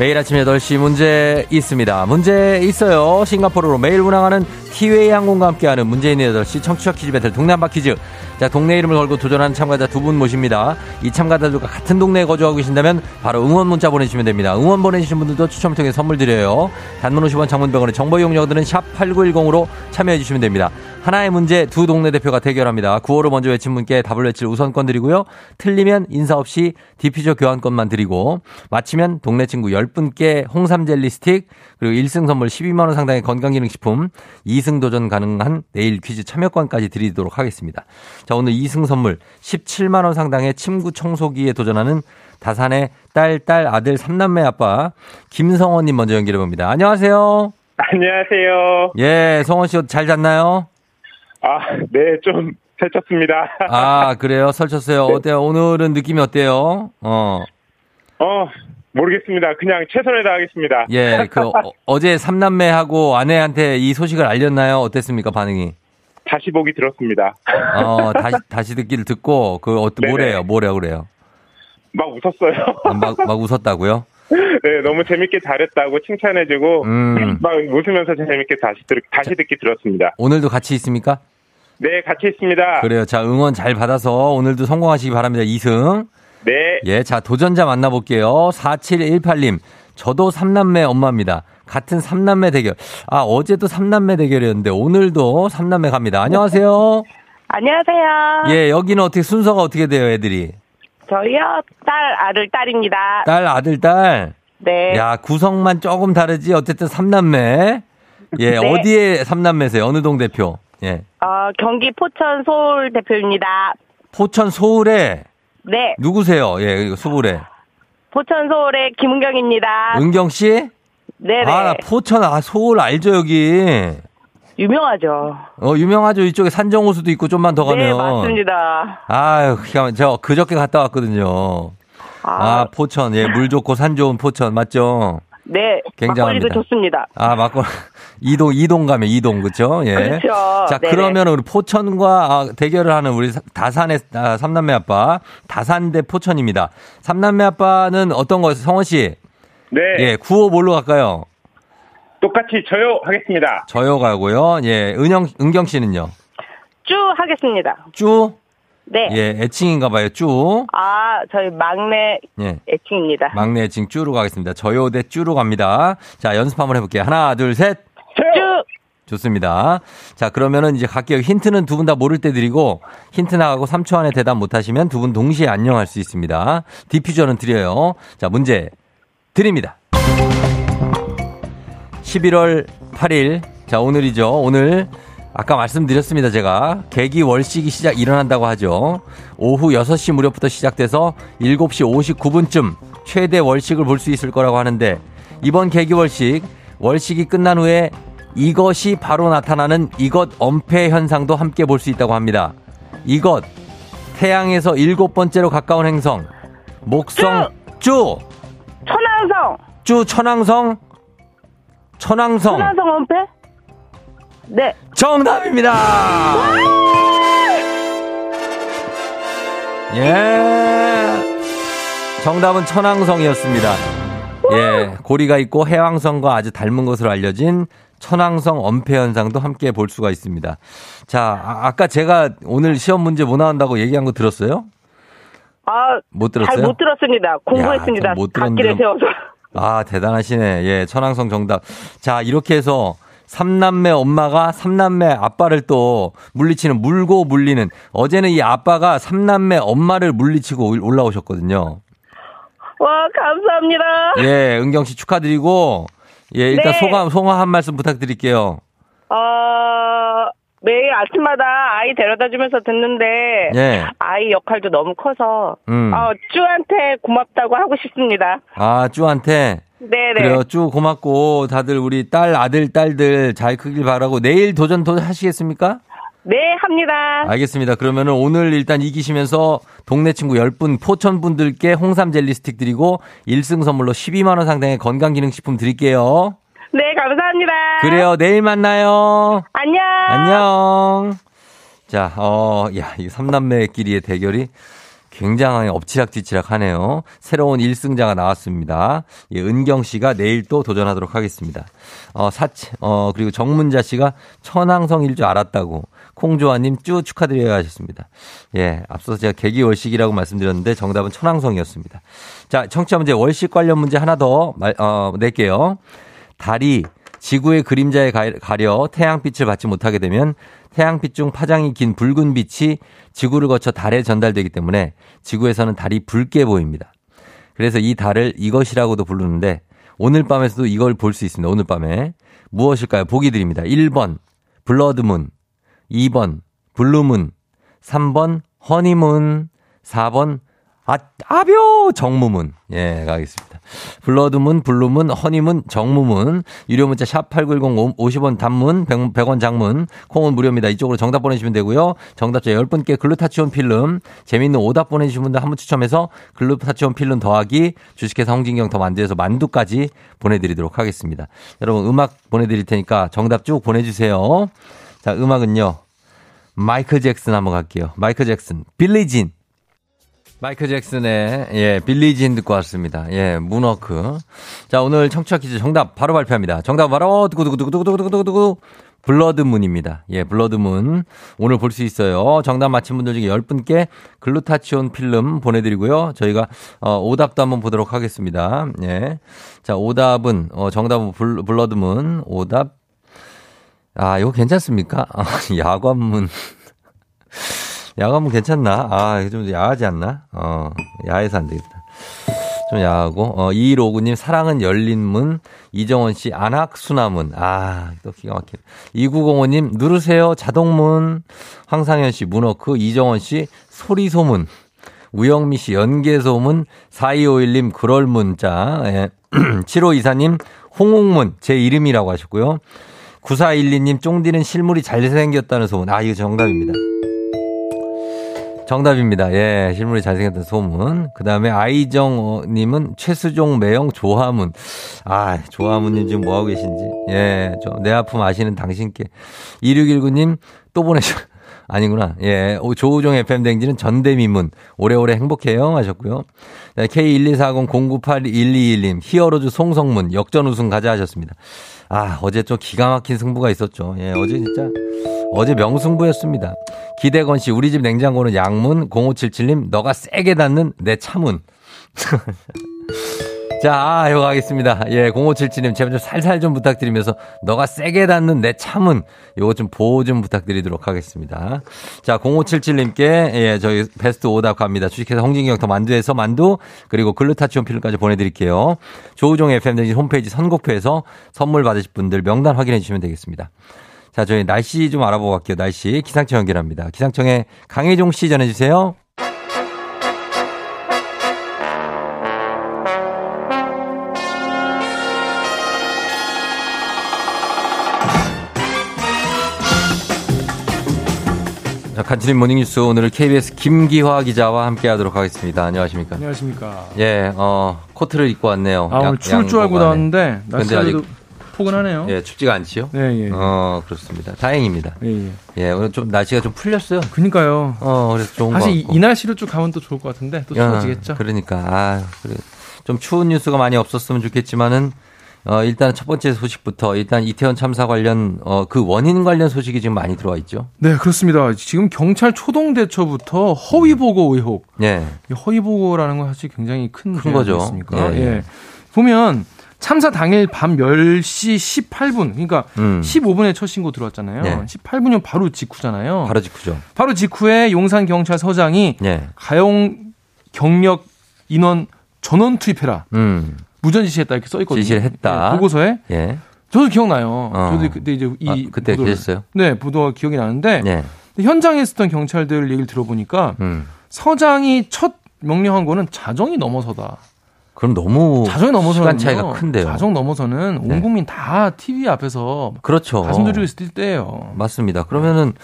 매일 아침 8시 문제 있습니다. 문제 있어요. 싱가포르로 매일 운항하는 티웨이 항공과 함께하는 있는 8시 청취자 퀴즈 배틀 동네 한바 퀴즈. 자, 동네 이름을 걸고 도전하는 참가자 두 분 모십니다. 이 참가자들과 같은 동네에 거주하고 계신다면 바로 응원 문자 보내주시면 됩니다. 응원 보내주신 분들도 추첨을 통해 선물 드려요. 단문 50원 장문병원의 정보 이용료들은 샵 8910으로 참여해 주시면 됩니다. 하나의 문제 두 동네 대표가 대결합니다. 구호를 먼저 외친 분께 답을 외칠 우선권 드리고요. 틀리면 인사 없이 디퓨저 교환권만 드리고 마치면 동네 친구 10분께 홍삼 젤리 스틱 그리고 1승 선물 12만 원 상당의 건강기능식품 2승 도전 가능한 내일 퀴즈 참여권까지 드리도록 하겠습니다. 자, 오늘 2승 선물 17만 원 상당의 침구 청소기에 도전하는 다산의 딸, 딸, 아들, 삼남매 아빠 김성원 님 먼저 연결해 봅니다. 안녕하세요. 안녕하세요. 예, 성원 씨 잘 잤나요? 아, 네, 좀 설쳤습니다. 아, 그래요? 설쳤어요. 네. 어때요? 오늘은 느낌이 어때요? 어. 어, 모르겠습니다. 그냥 최선을 다하겠습니다. 예, 그 어, 제 삼남매하고 아내한테 이 소식을 알렸나요? 어땠습니까, 반응이? 다시 보기 들었습니다. 어, 다시, 다시 듣기를 듣고, 그, 어떤, 뭐래요? 뭐래요, 그래요? 막 웃었어요. 아, 막, 막 웃었다고요? 네, 너무 재밌게 잘했다고 칭찬해주고, 음. 막 웃으면서 재밌게 다시, 들, 다시 듣기 들었습니다. 오늘도 같이 있습니까? 네, 같이 있습니다. 그래요. 자, 응원 잘 받아서 오늘도 성공하시기 바랍니다. 2승. 네. 예, 자, 도전자 만나볼게요. 4718님. 저도 삼남매 엄마입니다. 같은 삼남매 대결. 아, 어제도 삼남매 대결이었는데 오늘도 삼남매 갑니다. 안녕하세요. 안녕하세요. 예, 여기는 어떻게 순서가 어떻게 돼요, 애들이? 저희요, 딸, 아들, 딸입니다. 딸, 아들, 딸. 네. 야, 구성만 조금 다르지. 어쨌든 삼남매. 예, 네. 어디에 삼남매세요? 어느 동 대표? 예. 어, 경기 포천 서울 대표입니다. 포천 서울에? 네. 누구세요? 예, 서울에. 포천 서울의 김은경입니다. 은경 씨? 네네. 아, 포천, 아, 서울 알죠, 여기. 유명하죠. 어, 유명하죠. 이쪽에 산정호수도 있고 좀만 더 가면. 네, 맞습니다. 아유, 저 그저께 갔다 왔거든요. 아, 아 포천. 예, 물 좋고 산 좋은 포천 맞죠? 네. 굉장합니다. 막걸리도 좋습니다. 아, 막걸리. 이동, 이동 가면 이동, 그죠? 예. 그렇죠. 자, 네네. 그러면 우리 포천과 아, 대결을 하는 우리 다산의 아, 삼남매 아빠, 다산 대 포천입니다. 삼남매 아빠는 어떤 거예요? 성원 씨? 네. 예, 구호 뭘로 갈까요? 똑같이 저요 하겠습니다. 저요 가고요. 예, 은영, 은경 씨는요? 쭈 하겠습니다. 쭈? 네. 예, 애칭인가 봐요, 쭈. 아, 저희 막내 예. 애칭입니다. 막내 애칭 쭈로 가겠습니다. 저요 대 쭈로 갑니다. 자, 연습 한번 해볼게요. 하나, 둘, 셋. 쭈! 좋습니다. 자, 그러면은 이제 갈게요. 힌트는 두 분 다 모를 때 드리고, 힌트 나가고 3초 안에 대답 못 하시면 두 분 동시에 안녕할 수 있습니다. 디퓨저는 드려요. 자, 문제 드립니다. 11월 8일. 자, 오늘이죠. 오늘 아까 말씀드렸습니다. 제가 계기 월식이 시작 일어난다고 하죠. 오후 6시 무렵부터 시작돼서 7시 59분쯤 최대 월식을 볼 수 있을 거라고 하는데 이번 계기 월식 월식이 끝난 후에 이것이 바로 나타나는 이것 엄폐 현상도 함께 볼 수 있다고 합니다. 이것 태양에서 일곱 번째로 가까운 행성 목성 쭈 천왕성 쭈 천왕성 천왕성 천왕성 엄폐 네. 정답입니다. 예. 정답은 천왕성이었습니다. 예. 고리가 있고 해왕성과 아주 닮은 것으로 알려진 천왕성 엄폐 현상도 함께 볼 수가 있습니다. 자, 아, 까 제가 오늘 시험 문제 못 나온다고 얘기한 거 들었어요? 아, 못 들었어요? 잘 못 들었습니다. 공부했습니다. 야, 못 들었는데. 세워서. 아, 대단하시네. 예, 천왕성 정답. 자, 이렇게 해서 삼남매 엄마가 삼남매 아빠를 또 물리치는 물고 물리는 어제는 이 아빠가 삼남매 엄마를 물리치고 올라오셨거든요. 와 감사합니다. 예, 은경 씨 축하드리고 예 일단 네. 소감 소감 한 말씀 부탁드릴게요. 어 매일 아침마다 아이 데려다 주면서 듣는데 예. 아이 역할도 너무 커서 음. 어, 쭈한테 고맙다고 하고 싶습니다. 아 쭈한테 네네. 그래요. 쭉 고맙고 다들 우리 딸, 아들, 딸들 잘 크길 바라고 내일 도전 도 하시겠습니까? 네, 합니다. 알겠습니다. 그러면은 오늘 일단 이기시면서 동네 친구 10분, 포천 분들께 홍삼 젤리 스틱 드리고 1승 선물로 12만 원 상당의 건강 기능 식품 드릴게요. 네, 감사합니다. 그래요. 내일 만나요. 안녕. 안녕. 자, 어, 야, 이 삼남매끼리의 대결이 굉장히 엎치락뒤치락 하네요. 새로운 1승자가 나왔습니다. 예, 은경 씨가 내일 또 도전하도록 하겠습니다. 어, 사치, 어, 그리고 정문자 씨가 천왕성일 줄 알았다고. 콩조아님 쭉 축하드려야 하셨습니다. 예, 앞서서 제가 개기 월식이라고 말씀드렸는데 정답은 천왕성이었습니다. 자, 청취자 문제 월식 관련 문제 하나 더 말, 어, 낼게요. 달이 지구의 그림자에 가려 태양빛을 받지 못하게 되면 태양빛 중 파장이 긴 붉은 빛이 지구를 거쳐 달에 전달되기 때문에 지구에서는 달이 붉게 보입니다. 그래서 이 달을 이것이라고도 부르는데 오늘 밤에서도 이걸 볼 수 있습니다. 오늘 밤에. 무엇일까요? 보기 드립니다. 1번 blood moon, 2번 blue moon, 3번 허니문, 4번 아, 아벼! 정무문. 예, 가겠습니다. Blood moon, blue moon, 허니문, 정무문. 유료 문자 샵 8910 50원 단문, 100, 원 장문. 콩은 무료입니다. 이쪽으로 정답 보내주시면 되고요. 정답자 10분께 글루타치온 필름, 재밌는 오답 보내주신 분들 한 분 추첨해서 글루타치온 필름 더하기, 주식회사 홍진경 더 만두에서 만두까지 보내드리도록 하겠습니다. 여러분 음악 보내드릴 테니까 정답 쭉 보내주세요. 자, 음악은요. 마이클 잭슨 한번 갈게요. 마이클 잭슨, 빌리진. 마이클 잭슨의 예 빌리진 듣고 왔습니다. 예 문워크. 자 오늘 청취자 퀴즈 정답 바로 발표합니다. 정답 바로 두구두구두구두구두구두구 blood moon입니다. 예, blood moon. 오늘 볼 수 있어요. 정답 맞힌 분들 중에 10분께 글루타치온 필름 보내드리고요. 저희가, 어, 오답도 한번 보도록 하겠습니다. 예. 자, 오답은, 어, 정답은 블, blood moon. 오답. 아, 이거 괜찮습니까? 아, 야관문. 야관문 괜찮나? 아, 좀 야하지 않나? 어, 야해서 안 되겠다. 좀 야하고, 어, 2159님, 사랑은 열린 문, 이정원 씨, 안학수나문, 아, 또 기가 막히네. 2905님, 누르세요, 자동문, 황상현 씨, 문어크, 이정원 씨, 소리소문, 우영미 씨, 연계소문, 4251님, 그럴 문자, 예. 7524님, 홍옥문, 제 이름이라고 하셨고요. 9412님, 쫑디는 실물이 잘생겼다는 소문. 아, 이거 정답입니다. 정답입니다. 예, 실물이 잘생겼던 소문. 그 다음에 아이정님은 최수종 매형 조화문. 아, 조화문님 지금 뭐하고 계신지. 예, 내 아픔 아시는 당신께. 2619님 또 보내셔. 아니구나. 예. 조우종 FM댕지는 전대미문. 오래오래 행복해요. 하셨고요. K12400098121님, 히어로즈 송성문, 역전 우승 가자 하셨습니다. 아, 어제 좀 기가 막힌 승부가 있었죠. 예, 어제 진짜, 어제 명승부였습니다. 기대건 씨, 우리 집 냉장고는 양문, 0577님, 너가 세게 닿는 내 차문. 자, 이거 가겠습니다. 예, 0577님, 제발 좀 살살 좀 부탁드리면서, 너가 세게 닿는 내 참은, 요거 좀 보호 좀 부탁드리도록 하겠습니다. 자, 0577님께, 예, 저희 베스트 오답 갑니다. 주식회사 홍진경 더 만두에서 만두, 그리고 글루타치온 필름까지 보내드릴게요. 조우종 FM등지 홈페이지 선곡표에서 선물 받으실 분들 명단 확인해 주시면 되겠습니다. 자, 저희 날씨 좀 알아보고 갈게요. 날씨 기상청 연결합니다. 기상청에 강혜종 씨 전해주세요. 간추린 모닝뉴스 오늘은 KBS 김기화 기자와 함께하도록 하겠습니다. 안녕하십니까? 안녕하십니까? 예, 어 코트를 입고 왔네요. 아 오늘 추울 줄 알고 나왔는데 날씨가 아직 포근하네요. 예, 춥지가 않지요? 네, 예. 어, 그렇습니다. 다행입니다. 예, 예. 예, 오늘 좀 날씨가 좀 풀렸어요. 그니까요. 어, 그래서 좋은 사실 이, 이, 날씨로 쭉 가면 또 좋을 것 같은데 또 추워지겠죠. 그러니까 아, 그래. 좀 추운 뉴스가 많이 없었으면 좋겠지만은 어, 일단 첫 번째 소식부터 일단 이태원 참사 관련 어, 그 원인 관련 소식이 지금 많이 들어와 있죠. 네, 그렇습니다. 지금 경찰 초동 대처부터 허위 보고 의혹. 네. 허위 보고라는 건 사실 굉장히 큰, 큰 거죠. 예, 예. 예. 보면 참사 당일 밤 10시 18분, 그러니까 음. 15분에 첫 신고 들어왔잖아요. 네. 18분이면 바로 직후잖아요. 바로 직후죠. 바로 직후에 용산 경찰서장이 네. 가용 경력 인원 전원 투입해라. 음. 무전 지시했다 이렇게 써 있거든요. 지시를 했다. 네, 보고서에. 예. 저도 기억나요. 어. 저도 그때 이제 이 아, 그때 보도를, 계셨어요? 네, 보도가 기억이 나는데 예. 현장에 있었던 경찰들 얘기를 들어보니까 음. 서장이 첫 명령한 거는 자정이 넘어서다. 그럼 너무 자정 넘어서 시간 차이가 큰데요. 자정 넘어서는 온 네. 국민 다 TV 앞에서 그렇죠. 가슴 졸이고 있을 때예요. 맞습니다. 그러면은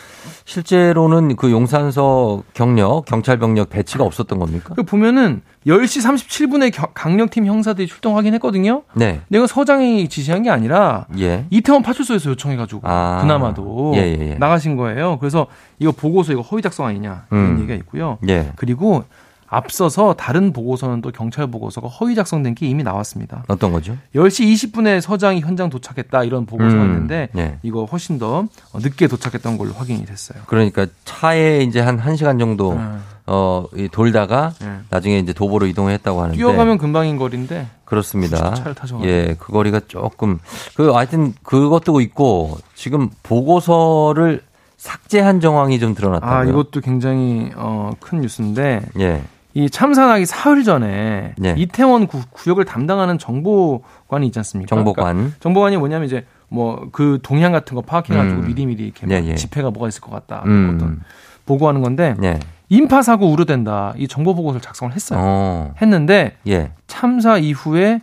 실제로는 그 용산서 경력 경찰 병력 배치가 없었던 겁니까? 그 보면은 10시 37분에 강력팀 형사들이 출동하긴 했거든요. 네. 내가 서장이 지시한 게 아니라 예. 이태원 파출소에서 요청해 가지고 아. 그나마도 예, 예, 예, 나가신 거예요. 그래서 이거 보고서 이거 허위 작성 아니냐 이런 음. 얘기가 있고요. 예. 그리고 앞서서 다른 보고서는 또 경찰 보고서가 허위 작성된 게 이미 나왔습니다. 어떤 거죠? 10시 20분에 서장이 현장 도착했다 이런 보고서가 음, 있는데 네. 이거 훨씬 더 늦게 도착했던 걸로 확인이 됐어요. 그러니까 차에 이제 한 1시간 정도 음. 어, 돌다가 네. 나중에 이제 도보로 이동했다고 하는데 뛰어가면 금방인 거리인데 그렇습니다. 차를 타셔 예, 그 거리가 조금 그 하여튼 그것도 있고 지금 보고서를 삭제한 정황이 좀 드러났다고요. 아, 이것도 굉장히 어, 큰 뉴스인데 예. 이 참사나기 사흘 전에 네. 이태원 구, 역을 담당하는 정보관이 있지 않습니까? 정보관. 그러니까 정보관이 뭐냐면 이제 뭐 그 동향 같은 거 파악해가지고 음. 미리미리 이렇게 네, 네. 집회가 뭐가 있을 것 같다 음. 어떤 보고하는 건데 네. 인파 사고 우려된다 이 정보 보고서를 작성을 했어요. 어. 했는데 예. 참사 이후에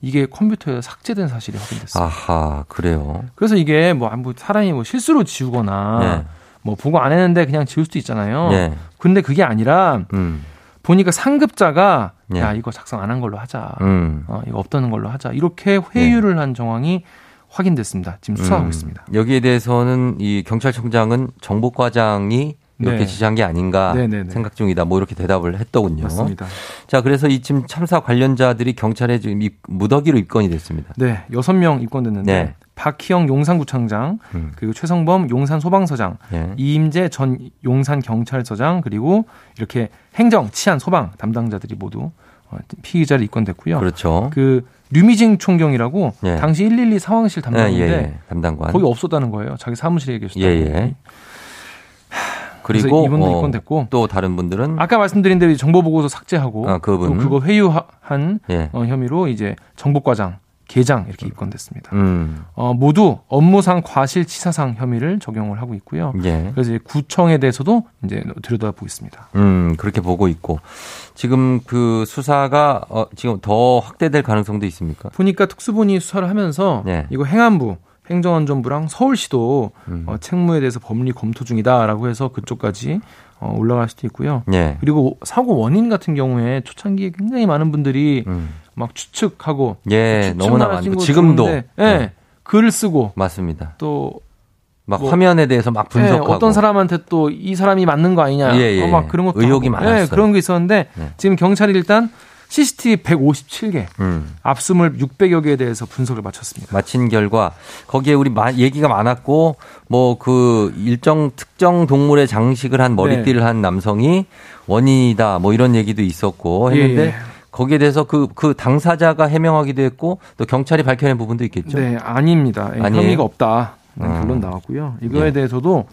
이게 컴퓨터에 삭제된 사실이 확인됐어요. 아하 그래요. 그래서 이게 뭐, 뭐 사람이 뭐 실수로 지우거나 네. 뭐 보고 안 했는데 그냥 지울 수도 있잖아요. 네. 근데 그게 아니라. 음. 보니까 상급자가 예. 야 이거 작성 안 한 걸로 하자. 음. 어, 이거 없다는 걸로 하자. 이렇게 회유를 네. 한 정황이 확인됐습니다. 지금 수사하고 음. 있습니다. 여기에 대해서는 이 경찰청장은 정보과장이 이렇게 네. 지시한 게 아닌가 네네네. 생각 중이다. 뭐 이렇게 대답을 했더군요. 맞습니다. 자, 그래서 이쯤 참사 관련자들이 경찰에 지금 무더기로 입건이 됐습니다. 네, 여섯 명 입건됐는데 네. 박희영 용산구청장, 음. 그리고 최성범 용산 소방서장, 예. 이임재 전 용산 경찰서장, 그리고 이렇게 행정, 치안, 소방 담당자들이 모두 어, 피의자를 입건됐고요. 그렇죠. 그 류미징 총경이라고 예. 당시 112 상황실 담당인데 예, 예. 담당관 거기 없었다는 거예요. 자기 사무실에 계셨다고. 예, 예. 그리고 이분도 어, 입건됐고 또 다른 분들은 아까 말씀드린 대로 정보 보고서 삭제하고 아, 그분. 그거 회유한 예. 어, 혐의로 이제 정보과장 계장 이렇게 입건됐습니다. 음. 어, 모두 업무상 과실치사상 혐의를 적용을 하고 있고요. 예. 그래서 이제 구청에 대해서도 이제 들여다보고 있습니다. 음, 그렇게 보고 있고 지금 그 수사가 어, 지금 더 확대될 가능성도 있습니까? 보니까 특수본이 수사를 하면서 예. 이거 행안부 행정안전부랑 서울시도 음. 어, 책무에 대해서 법리 검토 중이다라고 해서 그쪽까지 어, 올라갈 수도 있고요. 예. 그리고 사고 원인 같은 경우에 초창기에 굉장히 많은 분들이 음. 막 추측하고 예 너무나 많고 지금도 예 네. 글을 쓰고 맞습니다. 또 막 뭐, 화면에 대해서 막 분석하고 예, 어떤 사람한테 또 이 사람이 맞는 거 아니냐 예, 예. 어, 막 그런 것도 의혹이 많았어요. 예, 그런 게 있었는데 네. 지금 경찰이 일단 CCTV 157개, 음. 압수물 600여 개에 대해서 분석을 마쳤습니다. 마친 결과 거기에 우리 얘기가 많았고 뭐 그 일정 특정 동물의 장식을 한 머리띠를 네. 한 남성이 원인이다 뭐 이런 얘기도 있었고 했는데 예. 예. 거기에 대해서 그, 그 당사자가 해명하기도 했고 또 경찰이 밝혀낸 부분도 있겠죠. 네, 아닙니다. 아니에요? 혐의가 없다. 네, 결론 음. 나왔고요. 이거에 네. 대해서도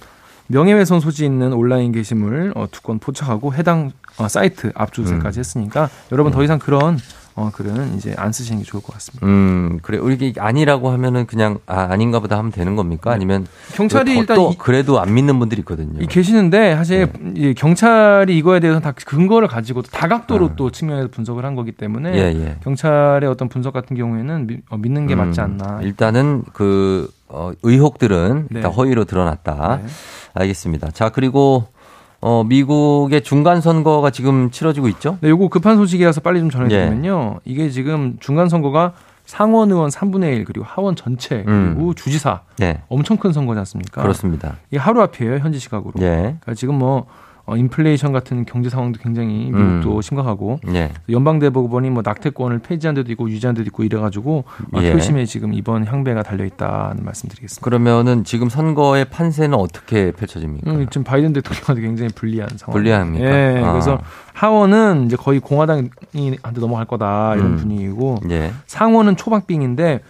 명예훼손 소지 있는 온라인 게시물 어, 두건 포착하고 해당 어, 사이트 압수수색까지 음. 했으니까 여러분 더 음. 이상 그런 어, 글은 이제 안 쓰시는 게 좋을 것 같습니다. 음, 그래. 이게 아니라고 하면은 그냥 아, 아닌가 보다 하면 되는 겁니까? 네. 아니면 경찰이 일단 또 그래도 안 믿는 분들이 있거든요. 계시는데 사실 네. 경찰이 이거에 대해서 다 근거를 가지고 다각도로 아. 또 측면에서 분석을 한 거기 때문에 예, 예. 경찰의 어떤 분석 같은 경우에는 미, 어, 믿는 게 음, 맞지 않나. 일단은 그 어, 의혹들은 네. 일단 허위로 드러났다. 네. 알겠습니다. 자, 그리고 어, 미국의 중간 선거가 지금 치러지고 있죠? 네, 요거 급한 소식이라서 빨리 좀 전해드리면요. 예. 이게 지금 중간 선거가 상원 의원 3분의 1 그리고 하원 전체 음. 그리고 음. 주지사 예. 엄청 큰 선거지 않습니까? 그렇습니다. 이게 하루 앞이에요 현지 시각으로. 예. 그러니까 지금 뭐 어, 인플레이션 같은 경제 상황도 굉장히 미국도 음. 심각하고 예. 연방대법원이 뭐 낙태권을 폐지한 데도 있고 유지한 데도 있고 이래가지고 예. 표심에 지금 이번 향배가 달려 있다는 말씀드리겠습니다. 그러면은 지금 선거의 판세는 어떻게 펼쳐집니까? 음, 지금 바이든 대통령한테 굉장히 불리한 상황. 불리합니까? 예. 아. 그래서 하원은 이제 거의 공화당한테 넘어갈 거다 이런 음. 분위기고 예. 상원은 초박빙인데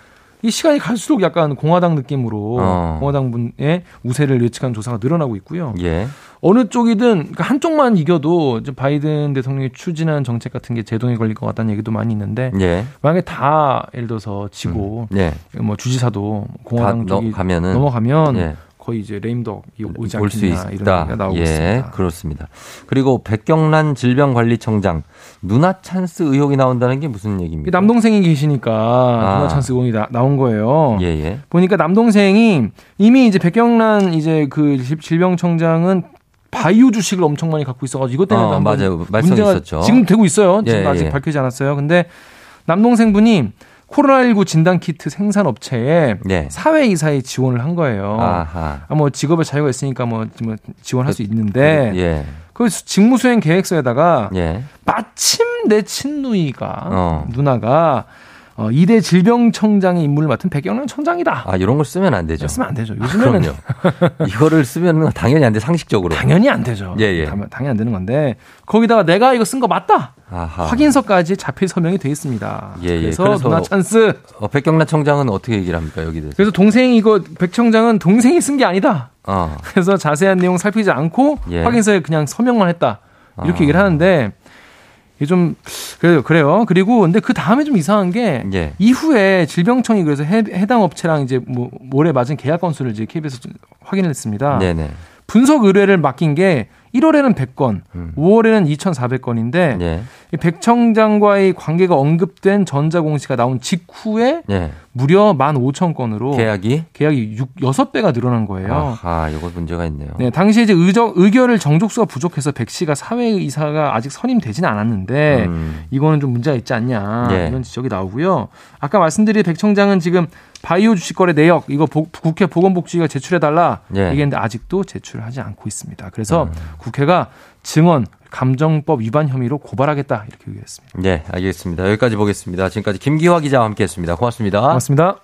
이 시간이 갈수록 약간 공화당 느낌으로 어. 공화당 분의 우세를 예측한 조사가 늘어나고 있고요. 예. 어느 쪽이든 그러니까 한쪽만 이겨도 바이든 대통령이 추진한 정책 같은 게 제동에 걸릴 것 같다는 얘기도 많이 있는데 예. 만약에 다 예를 들어서 지고 음. 예. 뭐 주지사도 공화당 쪽이 가면은, 넘어가면 예. 거의 이제 레임덕이 오지 않겠냐 이런 얘기가 나오고 예, 있습니다. 그렇습니다. 그리고 백경란 질병관리청장 누나 찬스 의혹이 나온다는 게 무슨 얘기입니까? 남동생이 계시니까 아. 누나 찬스 의혹이 나, 나온 거예요. 예, 예. 보니까 남동생이 이미 이제 백경란 이제 그 질병청장은 바이오 주식을 엄청 많이 갖고 있어가지고 이것 때문에 어, 맞아요. 문제가 있었죠. 지금 되고 있어요. 지금 예, 아직 예. 밝혀지지 않았어요. 근데 남동생분이 코로나19 진단 키트 생산 업체에 네. 사외 이사에 지원을 한 거예요. 아하. 아, 뭐 직업의 자유가 있으니까 뭐, 뭐 지원할 그, 수 있는데 예. 그 직무 수행 계획서에다가 예. 마침 내 친누이가 어. 누나가 어, 2대 질병청장의 임무를 맡은 백경란 청장이다. 아, 이런 걸 쓰면 안 되죠. 쓰면 안 되죠. 요즘에는. 아, 이거를 쓰면 당연히 안 돼, 상식적으로. 당연히 안 되죠. 예, 예. 당연히 안 되는 건데, 거기다가 내가 이거 쓴 거 맞다. 아하. 확인서까지 자필 서명이 돼 있습니다. 예, 예. 그래서, 그래서 누나 찬스. 어, 백경란 청장은 어떻게 얘기를 합니까, 여기 대해서? 그래서 동생이 이거, 백 청장은 동생이 쓴 게 아니다. 어. 그래서 자세한 내용 살피지 않고 예. 확인서에 그냥 서명만 했다. 이렇게 아. 얘기를 하는데, 이게 좀 그래요, 그래요. 그리고 근데 그 다음에 좀 이상한 게 예. 이후에 질병청이 그래서 해, 당 업체랑 이제 뭐 모레 맞은 계약 건수를 이제 KBS 확인을 했습니다. 네네. 분석 의뢰를 맡긴 게 1월에는 100건, 음. 5월에는 2,400건인데 예. 백 청장과의 관계가 언급된 전자공시가 나온 직후에 예. 무려 15,000건으로 계약이 계약이 6, 6배가 늘어난 거예요. 아, 이거 문제가 있네요. 네, 당시에 이제 의적 의결을 정족수가 부족해서 백 씨가 사회이사가 아직 선임되지는 않았는데 음. 이거는 좀 문제가 있지 않냐 예. 이런 지적이 나오고요. 아까 말씀드린 백 청장은 지금 바이오 주식 거래 내역 이거 보, 국회 보건복지위가 제출해 달라 예. 얘기했는데 아직도 제출하지 않고 있습니다. 그래서 음. 국회가 증언 감정법 위반 혐의로 고발하겠다 이렇게 얘기했습니다. 네, 알겠습니다. 여기까지 보겠습니다. 지금까지 김기화 기자와 함께했습니다. 고맙습니다. 고맙습니다.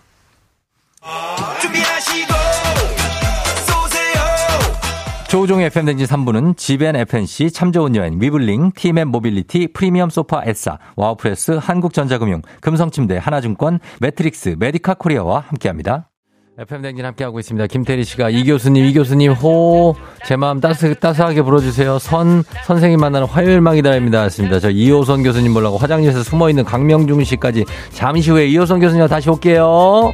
조우종의 FM대행진 3부는 지벤 FNC, 참 좋은 여행, 위블링, 티맵 모빌리티, 프리미엄 소파 에싸, 와우프레스, 한국전자금융, 금성침대, 하나증권, 매트릭스, 메디카 코리아와 함께합니다. FM대행진 함께하고 있습니다. 김태리 씨가 이 교수님, 이 교수님, 호, 제 마음 따스, 따스하게 불어주세요. 선, 선생님 만나는 화요일만 기다립니다. 했습니다. 저 이호선 교수님 보려고 화장실에서 숨어있는 강명중 씨까지 잠시 후에 이호선 교수님 다시 올게요.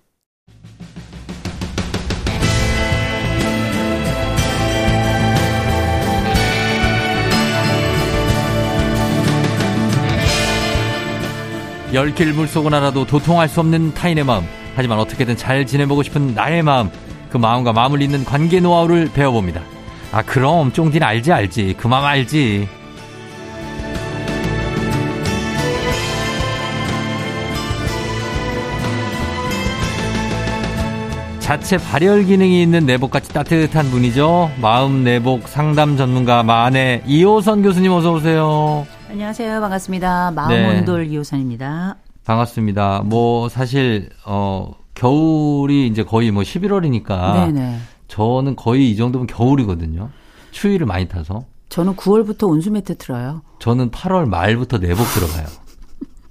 10길 물속은 알아도 도통할 수 없는 타인의 마음. 하지만 어떻게든 잘 지내보고 싶은 나의 마음. 그 마음과 마음을 잇는 관계 노하우를 배워봅니다. 아, 그럼 쫑디는 알지, 알지. 그 마음 알지. 자체 발열 기능이 있는 내복같이 따뜻한 분이죠. 마음 내복 상담 전문가 마네 이호선 교수님 어서 오세요. 안녕하세요. 반갑습니다. 마음온돌 네. 이호선입니다. 반갑습니다. 뭐 사실 어 겨울이 이제 거의 뭐 11월이니까 네네. 저는 거의 이 정도면 겨울이거든요. 추위를 많이 타서. 저는 9월부터 온수 매트 틀어요. 저는 8월 말부터 내복 들어가요.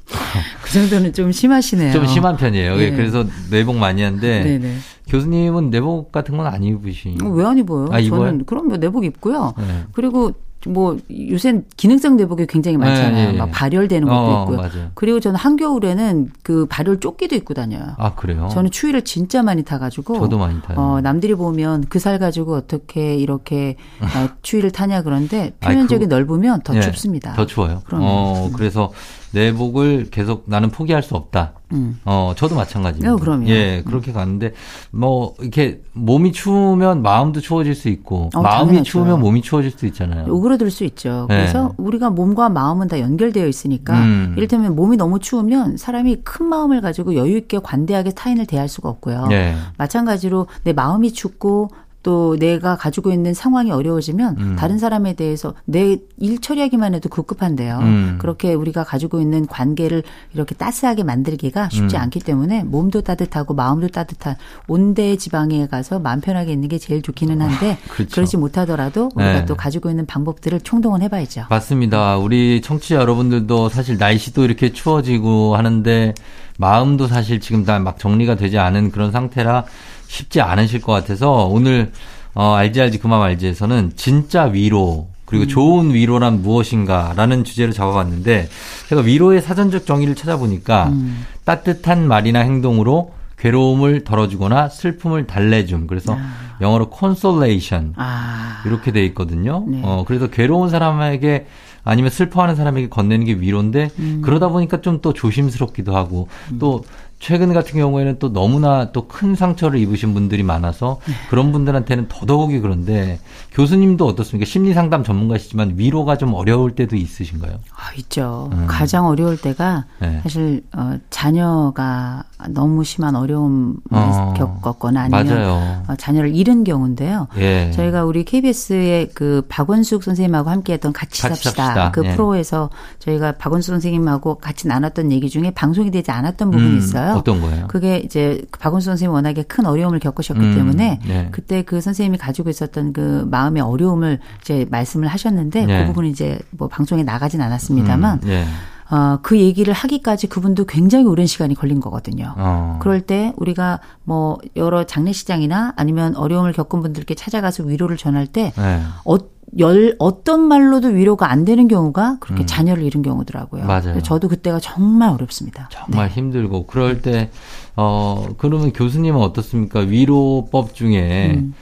그 정도는 좀 심하시네요. 좀 심한 편이에요. 네. 그래서 내복 많이 하는데 네네. 교수님은 내복 같은 건 안 입으시? 어, 왜안 입어요? 아, 저는 그럼 뭐 내복 입고요. 네. 그리고 뭐 요새 기능성 내복이 굉장히 많잖아요. 네, 네, 막 발열되는 것도 어, 있고요. 맞아요. 그리고 저는 한겨울에는 그 발열 조끼도 입고 다녀요. 아 그래요? 저는 추위를 진짜 많이 타가지고. 저도 많이 타요. 어, 남들이 보면 그 살 가지고 어떻게 이렇게 어, 추위를 타냐 그런데 표면적이 그, 넓으면 더 네, 춥습니다. 더 추워요. 그럼 어, 그래서 내복을 계속 나는 포기할 수 없다. 음. 어, 저도 마찬가지입니다. 어, 그럼요. 예, 그렇게 갔는데 뭐 이렇게 몸이 추우면 마음도 추워질 수 있고 어, 마음이 당연하죠. 추우면 몸이 추워질 수 있잖아요. 오그라들 수 있죠. 네. 그래서 우리가 몸과 마음은 다 연결되어 있으니까 음. 이를테면 몸이 너무 추우면 사람이 큰 마음을 가지고 여유 있게 관대하게 타인을 대할 수가 없고요. 네. 마찬가지로 내 마음이 춥고 또 내가 가지고 있는 상황이 어려워지면 음. 다른 사람에 대해서 내 일 처리하기만 해도 급급한데요. 음. 그렇게 우리가 가지고 있는 관계를 이렇게 따스하게 만들기가 쉽지 음. 않기 때문에 몸도 따뜻하고 마음도 따뜻한 온대 지방에 가서 마음 편하게 있는 게 제일 좋기는 한데 아, 그렇죠. 그러지 못하더라도 우리가 네. 또 가지고 있는 방법들을 총동원 해봐야죠. 맞습니다. 우리 청취자 여러분들도 사실 날씨도 이렇게 추워지고 하는데 마음도 사실 지금 다 막 정리가 되지 않은 그런 상태라 쉽지 않으실 것 같아서 오늘 어, 알지 알지 그만 알지에서는 진짜 위로 그리고 음. 좋은 위로란 무엇인가라는 주제를 잡아봤는데 제가 위로의 사전적 정의를 찾아보니까 음. 따뜻한 말이나 행동으로 괴로움을 덜어주거나 슬픔을 달래줌. 그래서 아. 영어로 consolation 아. 이렇게 돼 있거든요. 네. 어 그래서 괴로운 사람에게 아니면 슬퍼하는 사람에게 건네는 게 위로인데 음. 그러다 보니까 좀 또 조심스럽기도 하고 음. 또 최근 같은 경우에는 또 너무나 또 큰 상처를 입으신 분들이 많아서 네. 그런 분들한테는 더더욱이 그런데 교수님도 어떻습니까? 심리 상담 전문가시지만 위로가 좀 어려울 때도 있으신가요? 아, 있죠. 음. 가장 어려울 때가 네. 사실 어, 자녀가 너무 심한 어려움을 어. 겪었거나 아니면 어, 자녀를 잃은 경우인데요. 예. 저희가 우리 KBS의 그 박원숙 선생님하고 함께했던 같이, 같이 삽시다. 삽시다. 그 예. 프로에서 저희가 박원숙 선생님하고 같이 나눴던 얘기 중에 방송이 되지 않았던 부분이 음. 있어요. 있어요. 어떤 거예요? 그게 이제 박원순 선생님이 워낙에 큰 어려움을 겪으셨기 음, 때문에 네. 그때 그 선생님이 가지고 있었던 그 마음의 어려움을 이제 말씀을 하셨는데 네. 그 부분은 이제 뭐 방송에 나가진 않았습니다만 음, 네. 어, 그 얘기를 하기까지 그분도 굉장히 오랜 시간이 걸린 거거든요. 어. 그럴 때 우리가 뭐 여러 장례시장이나 아니면 어려움을 겪은 분들께 찾아가서 위로를 전할 때 네. 어, 열 어떤 말로도 위로가 안 되는 경우가 그렇게 음. 자녀를 잃은 경우더라고요. 맞아요. 저도 그때가 정말 어렵습니다. 정말 네. 힘들고 그럴 때 어 그러면 교수님은 어떻습니까? 위로법 중에 음.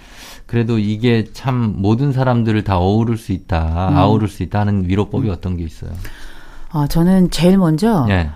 그래도 이게 참 모든 사람들을 다 어우를 수 있다, 음. 아우를 수 있다 하는 위로법이 음. 어떤 게 있어요? 어, 저는 제일 먼저 네.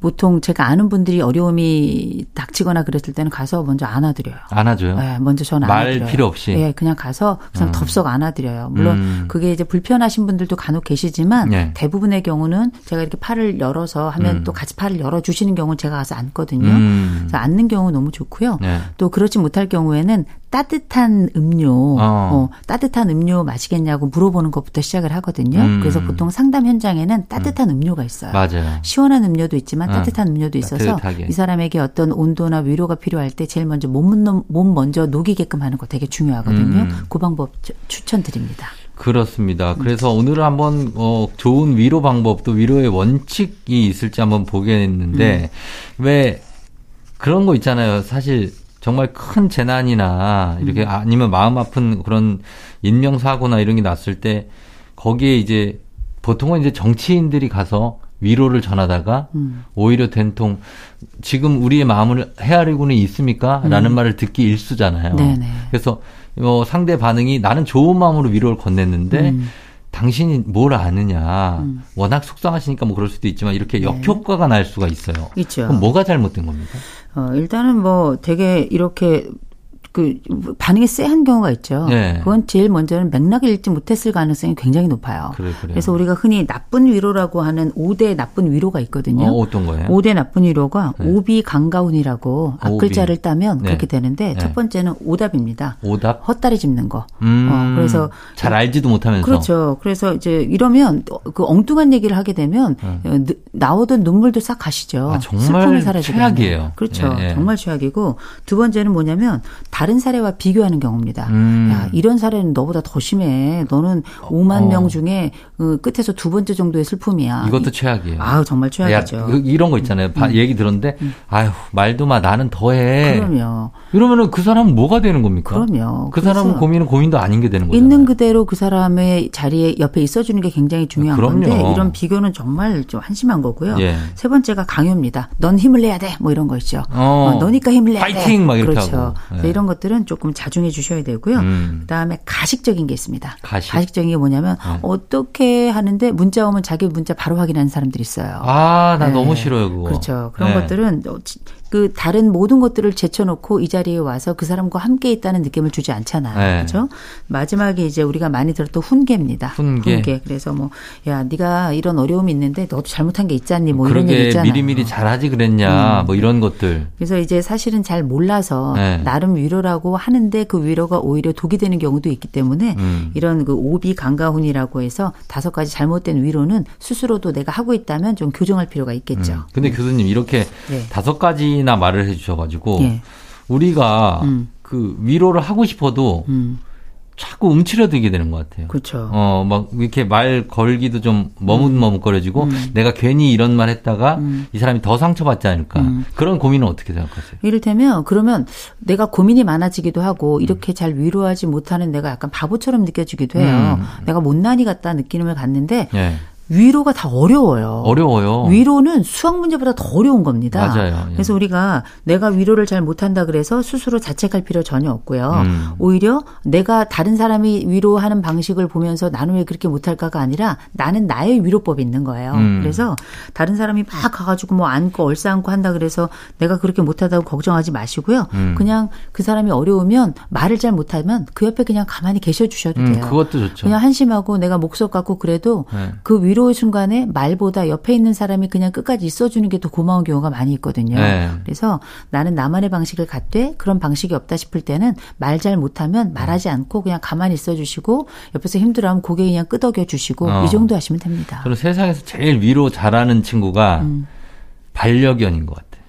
보통 제가 아는 분들이 어려움이 닥치거나 그랬을 때는 가서 먼저 안아드려요. 안아줘요? 네, 먼저 저는 말 안아드려요. 필요 없이? 네, 그냥 가서 그냥 음. 덥석 안아드려요. 물론 음. 그게 이제 불편하신 분들도 간혹 계시지만 네. 대부분의 경우는 제가 이렇게 팔을 열어서 하면 음. 또 같이 팔을 열어주시는 경우는 제가 가서 앉거든요. 음. 그래서 앉는 경우 너무 좋고요. 네. 또 그렇지 못할 경우에는 따뜻한 음료, 어. 어. 따뜻한 음료 마시겠냐고 물어보는 것부터 시작을 하거든요. 음. 그래서 보통 상담 현장에는 따뜻한 음. 료가 있어요. 맞아요. 시원한 음료도 있지만 어. 따뜻한 음료도 있어서 따뜻하게. 이 사람에게 어떤 온도나 위로가 필요할 때 제일 먼저 몸, 몸 먼저 녹이게끔 하는 거 되게 중요하거든요. 음. 그 방법 추천드립니다. 그렇습니다. 그래서 오늘은 한번 어, 좋은 위로 방법 또 위로의 원칙이 있을지 한번 보겠는데 음. 왜 그런 거 있잖아요. 사실 정말 큰 재난이나 이렇게 음. 아니면 마음 아픈 그런 인명사고나 이런 게 났을 때 거기에 이제 보통은 이제 정치인들이 가서 위로를 전하다가 음. 오히려 된통 지금 우리의 마음을 헤아리고는 있습니까? 라는 음. 말을 듣기 일수잖아요. 네네. 그래서 어, 상대 반응이 나는 좋은 마음으로 위로를 건넸는데 음. 당신이 뭘 아느냐. 음. 워낙 속상하시니까 뭐 그럴 수도 있지만 이렇게 네. 역효과가 날 수가 있어요. 있죠. 그럼 뭐가 잘못된 겁니까? 어, 일단은 뭐 되게 이렇게 그 반응이 쎄한 경우가 있죠. 네. 그건 제일 먼저는 맥락을 읽지 못했을 가능성이 굉장히 높아요. 그래, 그래서 우리가 흔히 나쁜 위로라고 하는 5대 나쁜 위로가 있거든요. 어, 떤 거예요? 5대 나쁜 위로가 네. 오비 강가운이라고 앞글자를 따면 네. 그렇게 되는데 네. 첫 번째는 오답입니다. 오답? 헛다리 짚는 거. 음, 어, 그래서 잘 알지도 못하면서 그렇죠. 그래서 이제 이러면 그 엉뚱한 얘기를 하게 되면 네. 나오던 눈물도 싹 가시죠. 아, 정말 최악이에요. 그렇죠. 예, 예. 정말 최악이고 두 번째는 뭐냐면 다른 사례와 비교하는 경우입니다. 음. 야, 이런 사례는 너보다 더 심해. 너는 5만 어. 명 중에 그 끝에서 두 번째 정도의 슬픔이야. 이것도 최악이에요. 아 정말 최악이죠. 야, 이런 거 있잖아요. 음. 얘기 들었는데, 음. 아유, 말도 마, 나는 더해. 그럼요. 이러면은 그 사람은 뭐가 되는 겁니까? 그럼요. 그 사람은 고민은 고민도 아닌 게 되는 거죠. 있는 그대로 그 사람의 자리에 옆에 있어주는 게 굉장히 중요한 그럼요. 건데, 이런 비교는 정말 좀 한심한 거고요. 예. 세 번째가 강요입니다. 넌 힘을 내야 돼. 뭐 이런 거 있죠. 어. 어 너니까 힘을 내야 파이팅! 돼. 파이팅! 막 이렇게 그렇죠. 하고. 예. 이런 것들은 조금 자중해 주셔야 되고요. 음. 그다음에 가식적인 게 있습니다. 가식. 적인게 뭐냐면 네. 어떻게 하는데 문자 오면 자기 문자 바로 확인하는 사람들이 있어요. 아, 나 네. 너무 싫어요, 그거. 그렇죠. 그런 네. 것들은 그 다른 모든 것들을 제쳐놓고 이 자리에 와서 그 사람과 함께 있다는 느낌을 주지 않잖아요. 네. 그렇죠? 마지막에 이제 우리가 많이 들었던 훈계입니다. 훈계. 훈계. 그래서 뭐 야, 네가 이런 어려움이 있는데 너도 잘못한 게 있잖니 뭐 이런 얘기 있잖아요. 미리미리 잘하지 그랬냐. 음. 뭐 이런 것들. 그래서 이제 사실은 잘 몰라서 네. 나름 위로라고 하는데 그 위로가 오히려 독이 되는 경우도 있기 때문에 음. 이런 그 오비 강가훈이라고 해서 다섯 가지 잘못된 위로는 스스로도 내가 하고 있다면 좀 교정할 필요가 있겠죠. 음. 근데 교수님 이렇게 네. 다섯 가지 가지나 말을 해주셔가지고 예. 우리가 음. 그 위로를 하고 싶어도 음. 자꾸 움츠려들게 되는 것 같아요. 그렇죠. 어, 막 이렇게 말 걸기도 좀 머뭇머뭇거려지고 음. 내가 괜히 이런 말 했다가 음. 이 사람이 더 상처받지 않을까. 음. 그런 고민은 어떻게 생각하세요? 이를테면 그러면 내가 고민이 많아지기도 하고 이렇게 잘 위로하지 못하는 내가 약간 바보처럼 느껴지기도 해요. 음. 내가 못난이 같다 느낌을 갖는데 네. 위로가 다 어려워요. 어려워요. 위로는 수학 문제보다 더 어려운 겁니다. 맞아요. 예. 그래서 우리가 내가 위로를 잘 못한다 그래서 스스로 자책할 필요 전혀 없고요. 음. 오히려 내가 다른 사람이 위로하는 방식을 보면서 나는 왜 그렇게 못할까가 아니라 나는 나의 위로법이 있는 거예요. 음. 그래서 다른 사람이 막 가가지고 뭐 안고 얼싸 안고 한다 그래서 내가 그렇게 못하다고 걱정하지 마시고요. 음. 그냥 그 사람이 어려우면 말을 잘 못하면 그 옆에 그냥 가만히 계셔 주셔도 음, 돼요. 그것도 좋죠. 그냥 한심하고 내가 목소 갖고 그래도 네. 그 위로 위로의 순간에 말보다 옆에 있는 사람이 그냥 끝까지 있어주는 게 더 고마운 경우가 많이 있거든요. 네. 그래서 나는 나만의 방식을 갖되 그런 방식이 없다 싶을 때는 말 잘 못하면 말하지 않고 그냥 가만히 있어주시고 옆에서 힘들어하면 고개 그냥 끄덕여 주시고 어. 이 정도 하시면 됩니다. 저는 세상에서 제일 위로 잘하는 친구가 음. 반려견인 것 같아요.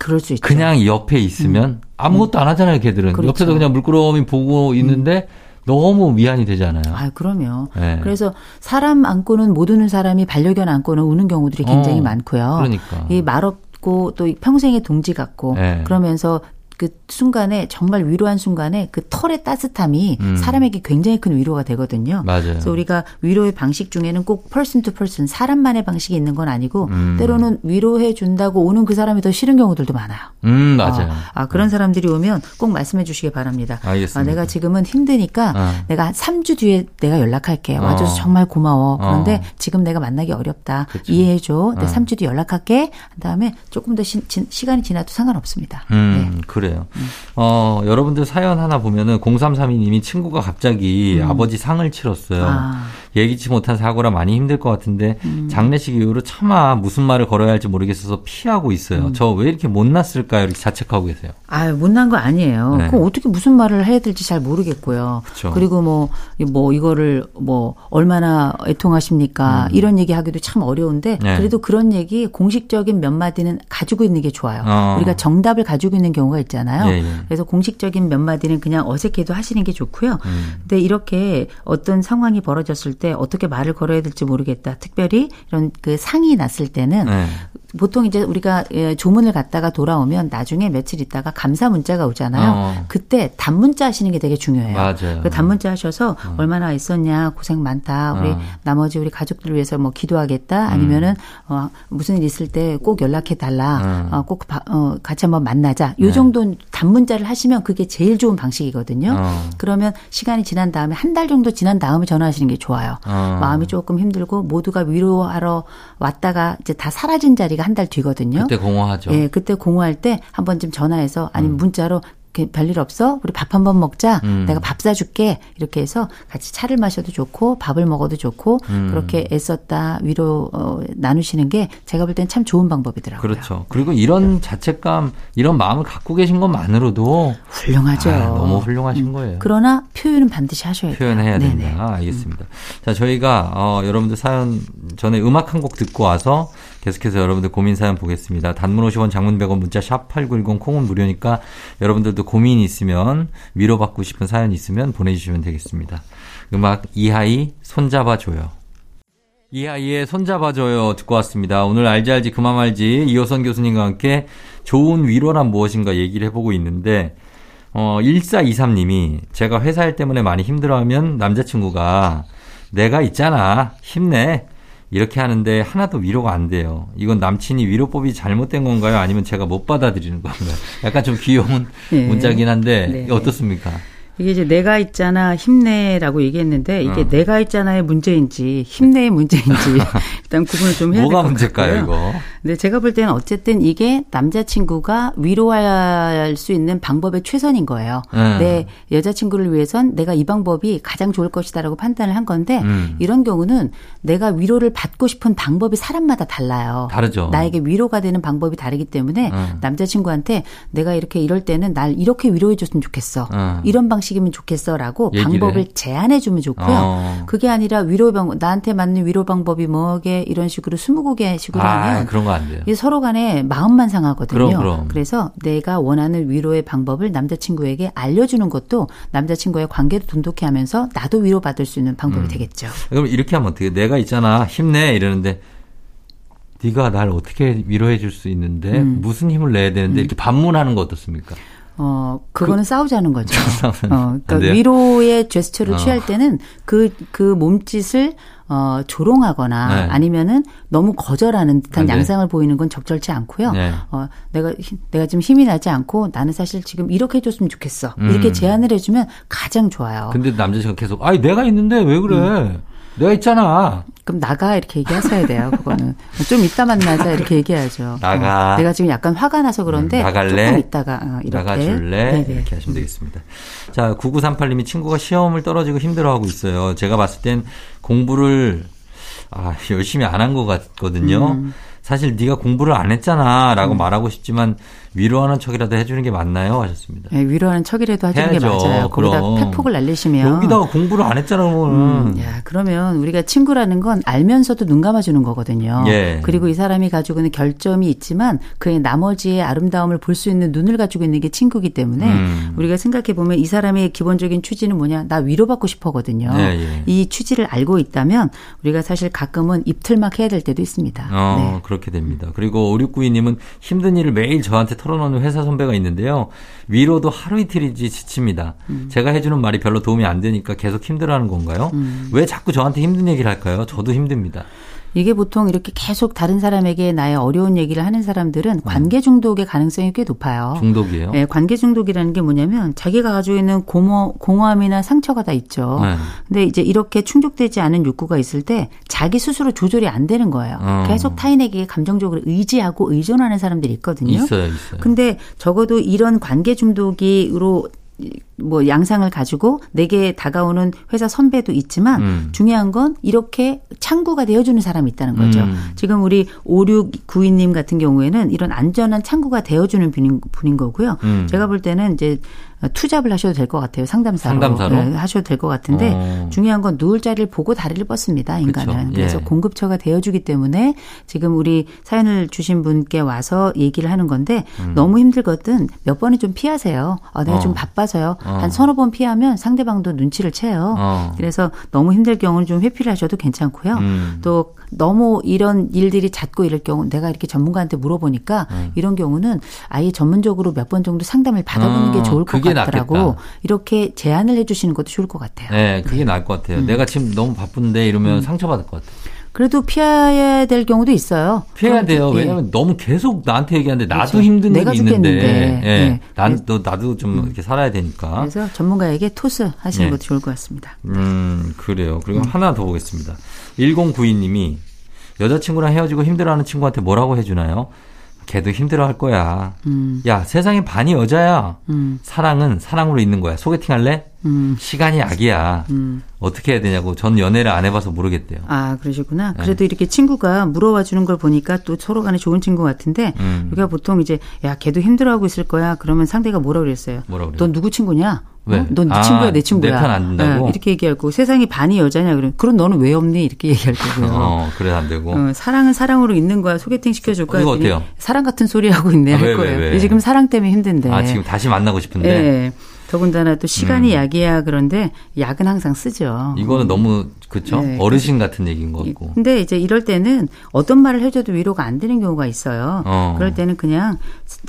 그럴 수 있죠. 그냥 옆에 있으면 음. 아무것도 안 하잖아요, 걔들은. 그렇죠. 옆에서 그냥 물끄러미 보고 있는데 음. 너무 위안이 되잖아요. 아, 그럼요. 네. 그래서 사람 안고는 못 우는 사람이 반려견 안고는 우는 경우들이 굉장히 어, 많고요. 그러니까. 이 말없고 또 평생의 동지 같고 네. 그러면서 그 순간에 정말 위로한 순간에 그 털의 따뜻함이 음. 사람에게 굉장히 큰 위로가 되거든요. 맞아요. 그래서 우리가 위로의 방식 중에는 꼭 person to person 사람만의 방식이 있는 건 아니고 음. 때로는 위로해 준다고 오는 그 사람이 더 싫은 경우들도 많아요. 음, 맞아요. 아, 아 그런 사람들이 오면 꼭 말씀해 주시기 바랍니다. 알겠습니다. 아, 내가 지금은 힘드니까 어. 내가 3주 뒤에 내가 연락할게. 와줘서 어. 정말 고마워. 그런데 어. 지금 내가 만나기 어렵다. 그쵸. 이해해 줘. 내 어. 3주 뒤에 연락할게. 그다음에 조금 더 시, 간이 지나도 상관없습니다. 음, 네. 그래 요. 음. 어, 여러분들 사연 하나 보면은 0332님이 친구가 갑자기 음. 아버지 상을 치렀어요. 아. 예기치 못한 사고라 많이 힘들 것 같은데 음. 장례식 이후로 차마 무슨 말을 걸어야 할지 모르겠어서 피하고 있어요. 음. 저왜 이렇게 못났을까요? 이렇게 자책하고 계세요. 아, 못난 거 아니에요. 네. 그럼 어떻게 무슨 말을 해야 될지 잘 모르겠고요. 그쵸. 그리고 뭐뭐 뭐 이거를 뭐 얼마나 애통하십니까? 음. 이런 얘기 하기도 참 어려운데 네. 그래도 그런 얘기 공식적인 몇 마디는 가지고 있는 게 좋아요. 어. 우리가 정답을 가지고 있는 경우가 있잖아요. 예, 예. 그래서 공식적인 몇 마디는 그냥 어색해도 하시는 게 좋고요. 음. 근데 이렇게 어떤 상황이 벌어졌을 때 어떻게 말을 걸어야 될지 모르겠다. 특별히 이런 그 상이 났을 때는 네. 보통 이제 우리가 예, 조문을 갔다가 돌아오면 나중에 며칠 있다가 감사 문자가 오잖아요. 어. 그때 단문자 하시는 게 되게 중요해요. 맞아요. 그 단문자 하셔서 어. 얼마나 있었냐 고생 많다. 우리 어. 나머지 우리 가족들 을 위해서 뭐 기도하겠다. 아니면은 음. 어, 무슨 일 있을 때 꼭 연락해 달라. 음. 어, 꼭 바, 어, 같이 한번 만나자. 요 네. 정도 단문자를 하시면 그게 제일 좋은 방식이거든요. 어. 그러면 시간이 지난 다음에 한 달 정도 지난 다음에 전화하시는 게 좋아요. 어. 마음이 조금 힘들고 모두가 위로하러 왔다가 이제 다 사라진 자리 가 한 달 뒤거든요. 그때 공허하죠. 예, 그때 공허할 때 한 번쯤 전화해서 아니면 음. 문자로 별일 없어? 우리 밥 한 번 먹자. 음. 내가 밥 사줄게. 이렇게 해서 같이 차를 마셔도 좋고 밥을 먹어도 좋고 음. 그렇게 애썼다 위로 어, 나누시는 게 제가 볼 땐 참 좋은 방법이더라고요. 그렇죠. 그리고 이런 네. 자책감, 이런 마음을 갖고 계신 것만으로도 훌륭하죠. 아, 너무 훌륭하신 음. 거예요. 그러나 표현은 반드시 하셔야 돼요. 표현해야 네네. 된다. 알겠습니다. 자, 저희가 어, 여러분들 사연 전에 음악 한 곡 듣고 와서 계속해서 여러분들 고민 사연 보겠습니다. 단문 50원 장문 100원 문자 샵 8910 콩은 무료니까 여러분들도 고민이 있으면 위로받고 싶은 사연 이 있으면 보내주시면 되겠습니다. 음악 이하이 손잡아줘요. 이하이의 손잡아줘요 듣고 왔습니다. 오늘 알지 알지 그만 말지 이호선 교수님과 함께 좋은 위로란 무엇인가 얘기를 해보고 있는데 어 1423님이 제가 회사 일 때문에 많이 힘들어하면 남자친구가 내가 있잖아 힘내 이렇게 하는데 하나도 위로가 안 돼요. 이건 남친이 위로법이 잘못된 건가요? 아니면 제가 못 받아들이는 건가요? 약간 좀 귀여운 네. 문자긴 한데 네. 어떻습니까? 이게 이제 내가 있잖아 힘내라고 얘기했는데 이게 어. 내가 있잖아의 문제인지 힘내의 문제인지 일단 구분을 좀 해야 될 것 같고요. 뭐가 문제일까요, 이거? 근데 제가 볼 때는 어쨌든 이게 남자친구가 위로할 수 있는 방법의 최선인 거예요. 음. 내 여자친구를 위해선 내가 이 방법이 가장 좋을 것이다라고 판단을 한 건데 음. 이런 경우는 내가 위로를 받고 싶은 방법이 사람마다 달라요. 다르죠. 나에게 위로가 되는 방법이 다르기 때문에 음. 남자친구한테 내가 이렇게 이럴 때는 날 이렇게 위로해 줬으면 좋겠어. 음. 이런 방식 방식이면 좋겠어라고 방법을 제안해 주면 좋고요. 어. 그게 아니라 위로 방 나한테 맞는 위로 방법이 뭐게 이런 식으로 스무 개 식으로 아, 하면 그런 거 안 돼요. 서로 간에 마음만 상하거든요. 그럼, 그럼. 그래서 내가 원하는 위로의 방법을 남자친구에게 알려주는 것도 남자친구의 관계도 돈독해 하면서 나도 위로받을 수 있는 방법이 음. 되겠죠. 그럼 이렇게 하면 어떻게 내가 있잖아 힘내 이러는데 네가 날 어떻게 위로해 줄 수 있는데 음. 무슨 힘을 내야 되는데 음. 이렇게 반문하는 거 어떻습니까? 어, 그거는 그, 싸우자는 거죠. 어, 그러니까 위로의 제스처를 어. 취할 때는 그, 그 몸짓을 어, 조롱하거나 네. 아니면은 너무 거절하는 듯한 네. 양상을 보이는 건 적절치 않고요. 네. 어, 내가, 내가 좀 힘이 나지 않고 나는 사실 지금 이렇게 해줬으면 좋겠어. 음. 이렇게 제안을 해주면 가장 좋아요. 근데 남자친구가 계속, 아니, 내가 있는데 왜 그래? 음. 내가 있잖아. 그럼 나가 이렇게 얘기하셔야 돼요. 그거는 좀 이따 만나자 이렇게 얘기하죠. 나가. 어, 내가 지금 약간 화가 나서 그런데 음, 나갈래? 조금 이따가 어, 이렇게 나가줄래? 네네. 이렇게 하시면 되겠습니다. 자, 9938님이 친구가 시험을 떨어지고 힘들어하고 있어요. 제가 봤을 땐 공부를 아, 열심히 안 한 것 같거든요. 음. 사실 네가 공부를 안 했잖아라고 음. 말하고 싶지만 위로하는 척이라도 해주는 게 맞나요? 하셨습니다. 네, 위로하는 척이라도 해주는 해야죠. 게 맞아요. 거기다 팩폭을 날리시면 여기다가 공부를 안 했잖아, 오늘. 음, 야, 그러면 우리가 친구라는 건 알면서도 눈 감아주는 거거든요. 예. 그리고 이 사람이 가지고 있는 결점이 있지만 그의 나머지의 아름다움을 볼 수 있는 눈을 가지고 있는 게 친구기 때문에 음. 우리가 생각해 보면 이 사람의 기본적인 취지는 뭐냐? 나 위로받고 싶어거든요. 예, 예. 이 취지를 알고 있다면 우리가 사실 가끔은 입틀막 해야 될 때도 있습니다. 어, 네. 그렇게 됩니다. 그리고 5692님은 힘든 일을 매일 저한테 털어 털어놓는 회사 선배가 있는데요. 위로도 하루 이틀이지 지칩니다. 음. 제가 해주는 말이 별로 도움이 안 되니까 계속 힘들어하는 건가요? 음. 왜 자꾸 저한테 힘든 얘기를 할까요? 저도 힘듭니다. 이게 보통 이렇게 계속 다른 사람에게 나의 어려운 얘기를 하는 사람들은 음. 관계 중독의 가능성이 꽤 높아요. 중독이에요? 네, 관계 중독이라는 게 뭐냐면 자기가 가지고 있는 공허, 공허함이나 상처가 다 있죠. 네. 근데 이제 이렇게 충족되지 않은 욕구가 있을 때 자기 스스로 조절이 안 되는 거예요. 어. 계속 타인에게 감정적으로 의지하고 의존하는 사람들이 있거든요. 있어요, 있어요. 근데 적어도 이런 관계 중독이로 뭐 양상을 가지고 내게 다가오는 회사 선배도 있지만 음. 중요한 건 이렇게 창구가 되어주는 사람이 있다는 거죠. 음. 지금 우리 5692님 같은 경우에는 이런 안전한 창구가 되어주는 분인, 분인 거고요. 음. 제가 볼 때는 이제 투잡을 하셔도 될 것 같아요. 상담사로, 상담사로? 네, 하셔도 될 것 같은데 어. 중요한 건 누울 자리를 보고 다리를 뻗습니다. 인간은. 그래서 예. 공급처가 되어주기 때문에 지금 우리 사연을 주신 분께 와서 얘기를 하는 건데 음. 너무 힘들거든 몇 번은 좀 피하세요. 어, 내가 어. 좀 바빠서요. 어. 한 서너 번 피하면 상대방도 눈치를 채요. 어. 그래서 너무 힘들 경우는 좀 회피를 하셔도 괜찮고요. 음. 또 너무 이런 일들이 잦고 이럴 경우 내가 이렇게 전문가한테 물어보니까 음. 이런 경우는 아예 전문적으로 몇 번 정도 상담을 받아보는 게 어, 좋을 것 같 더라고. 낫겠다. 이렇게 제안을 해주시는 것도 좋을 것 같아요. 네, 그게 네. 나을 것 같아요. 음. 내가 지금 너무 바쁜데 이러면 음. 상처받을 것 같아요. 그래도 피해야 될 경우도 있어요. 피해야 돼요. 예. 왜냐하면 너무 계속 나한테 얘기하는데 나도 그렇죠. 힘든 일이 있는데, 예. 네. 난또 나도 좀 음. 이렇게 살아야 되니까. 그래서 전문가에게 토스 하시는 네. 것도 좋을 것 같습니다. 음 그래요. 그리고 음. 하나 더 보겠습니다. 1092님이 여자친구랑 헤어지고 힘들어하는 친구한테 뭐라고 해주나요? 걔도 힘들어 할 거야. 음. 야 세상에 반이 여자야. 음. 사랑은 사랑으로 있는 거야. 소개팅 할래? 음. 시간이 약이야. 음. 어떻게 해야 되냐고. 전 연애를 안 해봐서 모르겠대요. 아 그러시구나. 네. 그래도 이렇게 친구가 물어봐 주는 걸 보니까 또 서로 간에 좋은 친구 같은데 음. 우리가 보통 이제 야 걔도 힘들어하고 있을 거야. 그러면 상대가 뭐라 그랬어요? 뭐라 그래요? 넌 누구 친구냐? 왜? 어? 넌네 아, 친구야, 내 친구야. 내 편안 된다고? 네, 이렇게 얘기하고 세상이 반이 여자냐 그러면 그럼 너는 왜 없니? 이렇게 얘기할 거고요. 어, 그래 안 되고. 어, 사랑은 사랑으로 있는 거야. 소개팅 시켜줄 거야. 이거 어때요? 사랑 같은 소리 하고 있네 아, 할 왜, 거예요. 왜, 왜. 지금 사랑 때문에 힘든데. 아 지금 다시 만나고 싶은데. 네. 더군다나 또 시간이 음. 약이야 그런데 약은 항상 쓰죠. 이거는 너무 그렇죠. 네. 어르신 같은 얘기인 것 같고. 근데 이제 이럴 때는 어떤 말을 해줘도 위로가 안 되는 경우가 있어요. 어. 그럴 때는 그냥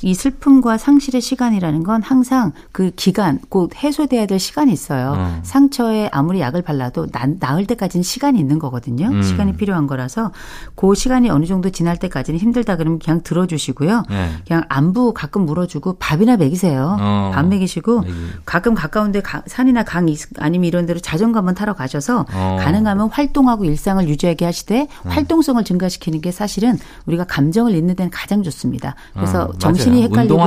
이 슬픔과 상실의 시간이라는 건 항상 그 기간, 곧 해소돼야 될 시간이 있어요. 어. 상처에 아무리 약을 발라도 나, 나을 때까지는 시간이 있는 거거든요. 음. 시간이 필요한 거라서 그 시간이 어느 정도 지날 때까지는 힘들다 그러면 그냥 들어주시고요. 네. 그냥 안부 가끔 물어주고 밥이나 먹이세요. 어. 밥 먹이시고 먹이. 가끔 가까운데 가, 산이나 강 아니면 이런 데로 자전거 한번 타러 가셔서 어. 가능하면 활동하고 일상을 유지하게 하시되 음. 활동성을 증가시키는 게 사실은 우리가 감정을 잊는 데는 가장 좋습니다. 그래서 어, 정신이 헷갈리고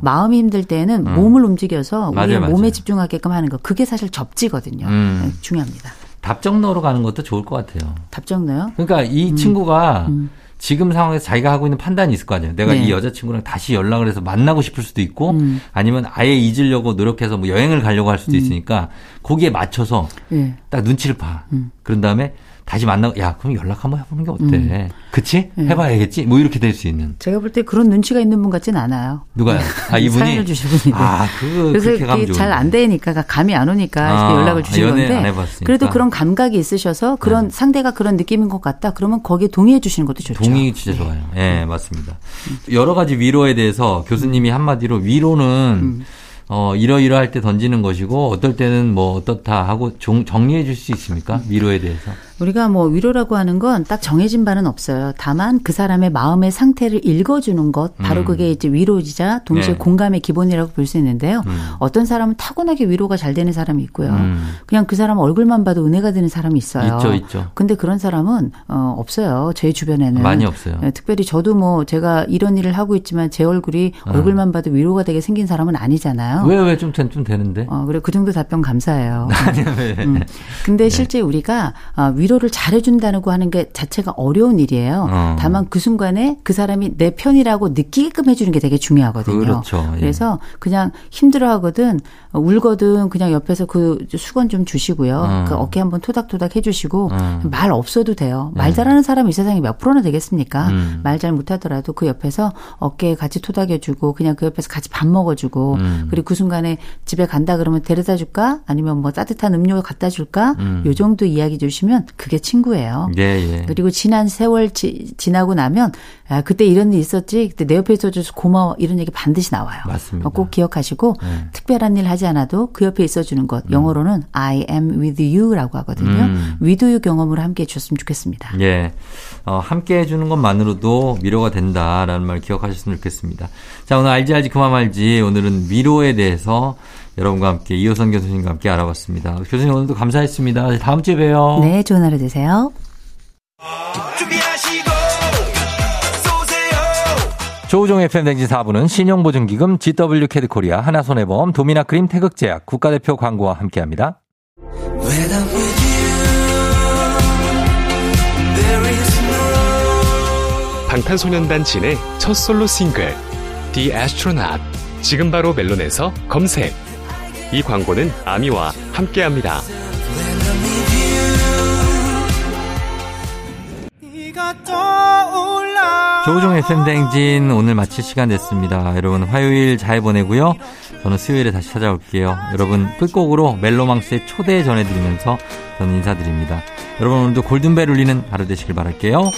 마음이 힘들 때는 음. 몸을 움직여서 우리 몸에 집중하게끔 하는 거 그게 사실 접지거든요. 음. 네, 중요합니다. 답정너로 가는 것도 좋을 것 같아요. 답정너요? 그러니까 이 음. 친구가 음. 지금 상황에서 자기가 하고 있는 판단이 있을 거 아니에요. 내가 네. 이 여자친구랑 다시 연락을 해서 만나고 싶을 수도 있고 음. 아니면 아예 잊으려고 노력해서 뭐 여행을 가려고 할 수도 음. 있으니까 거기에 맞춰서 네. 딱 눈치를 봐. 음. 그런 다음에 다시 만나고 야 그럼 연락 한번 해보는 게 어때? 음. 그치? 네. 해봐야겠지? 뭐 이렇게 될 수 있는. 제가 볼 때 그런 눈치가 있는 분 같진 않아요. 누가요? 아 이분이 사연을 주신 분이. 아 그, 그래서 그게 잘안 되니까 감이 안 오니까 아, 연락을 주신 건데. 그래도 그런 감각이 있으셔서 그런 네. 상대가 그런 느낌인 것 같다. 그러면 거기에 동의해 주시는 것도 좋죠. 동의 진짜 좋아요. 예, 네. 네, 맞습니다. 여러 가지 위로에 대해서 교수님이 한마디로 위로는 음. 어, 이러이러할 때 던지는 것이고 어떨 때는 뭐 어떻다 하고 정, 정리해 줄 수 있습니까? 위로에 대해서. 우리가 뭐 위로라고 하는 건 딱 정해진 바는 없어요. 다만 그 사람의 마음의 상태를 읽어주는 것, 바로 음. 그게 이제 위로이자 동시에 네. 공감의 기본이라고 볼 수 있는데요. 음. 어떤 사람은 타고나게 위로가 잘 되는 사람이 있고요. 음. 그냥 그 사람 얼굴만 봐도 은혜가 되는 사람이 있어요. 있죠, 있죠. 근데 그런 사람은 어, 없어요. 제 주변에는 많이 없어요. 네, 특별히 저도 뭐 제가 이런 일을 하고 있지만 제 얼굴이 어. 얼굴만 봐도 위로가 되게 생긴 사람은 아니잖아요. 왜 왜 좀 좀 되는데? 어, 그래 그 정도 답변 감사해요. 아니요, 왜? 음. 근데 네. 실제 우리가 어, 위로 위로를 잘해준다고 하는 게 자체가 어려운 일이에요. 어. 다만 그 순간에 그 사람이 내 편이라고 느끼게끔 해주는 게 되게 중요하거든요. 그렇죠. 예. 그래서 그냥 힘들어하거든 울거든 그냥 옆에서 그 수건 좀 주시고요. 어. 그 어깨 한번 토닥토닥 해주시고 어. 말 없어도 돼요. 말 네. 잘하는 사람이 이 세상에 몇 프로나 되겠습니까? 음. 말잘 못하더라도 그 옆에서 어깨에 같이 토닥여주고 그냥 그 옆에서 같이 밥 먹어주고 음. 그리고 그 순간에 집에 간다 그러면 데려다 줄까? 아니면 뭐 따뜻한 음료 갖다 줄까? 음. 요 정도 이야기 주시면 그게 친구예요. 예, 예. 그리고 지난 세월 지, 지나고 나면 아, 그때 이런 일 있었지. 그때 내 옆에 있어줘서 고마워. 이런 얘기 반드시 나와요. 맞습니다. 꼭 기억하시고 네. 특별한 일 하지 않아도 그 옆에 있어주는 것. 음. 영어로는 I am with you라고 하거든요. 음. with you 경험으로 함께 해주셨으면 좋겠습니다. 예. 어, 함께 해주는 것만으로도 위로가 된다라는 말 기억하셨으면 좋겠습니다. 자, 오늘 알지 알지 그만 말지. 오늘은 위로에 대해서 여러분과 함께 이호선 교수님과 함께 알아봤습니다. 교수님 오늘도 감사했습니다. 다음 주에 봬요. 네, 좋은 하루 되세요. 조우종 FM 댕진 4부는 신용보증기금 GW 캐드코리아 하나손해보험 도미나크림 태극제약 국가대표 광고와 함께합니다. 방탄소년단 진의 첫 솔로 싱글 The Astronaut 지금 바로 멜론에서 검색 이 광고는 아미와 함께합니다. 조우종 FM 댕진 오늘 마칠 시간 됐습니다. 여러분 화요일 잘 보내고요. 저는 수요일에 다시 찾아올게요. 여러분 끝곡으로 멜로망스의 초대 전해드리면서 저는 인사드립니다. 여러분 오늘도 골든벨 울리는 하루 되시길 바랄게요.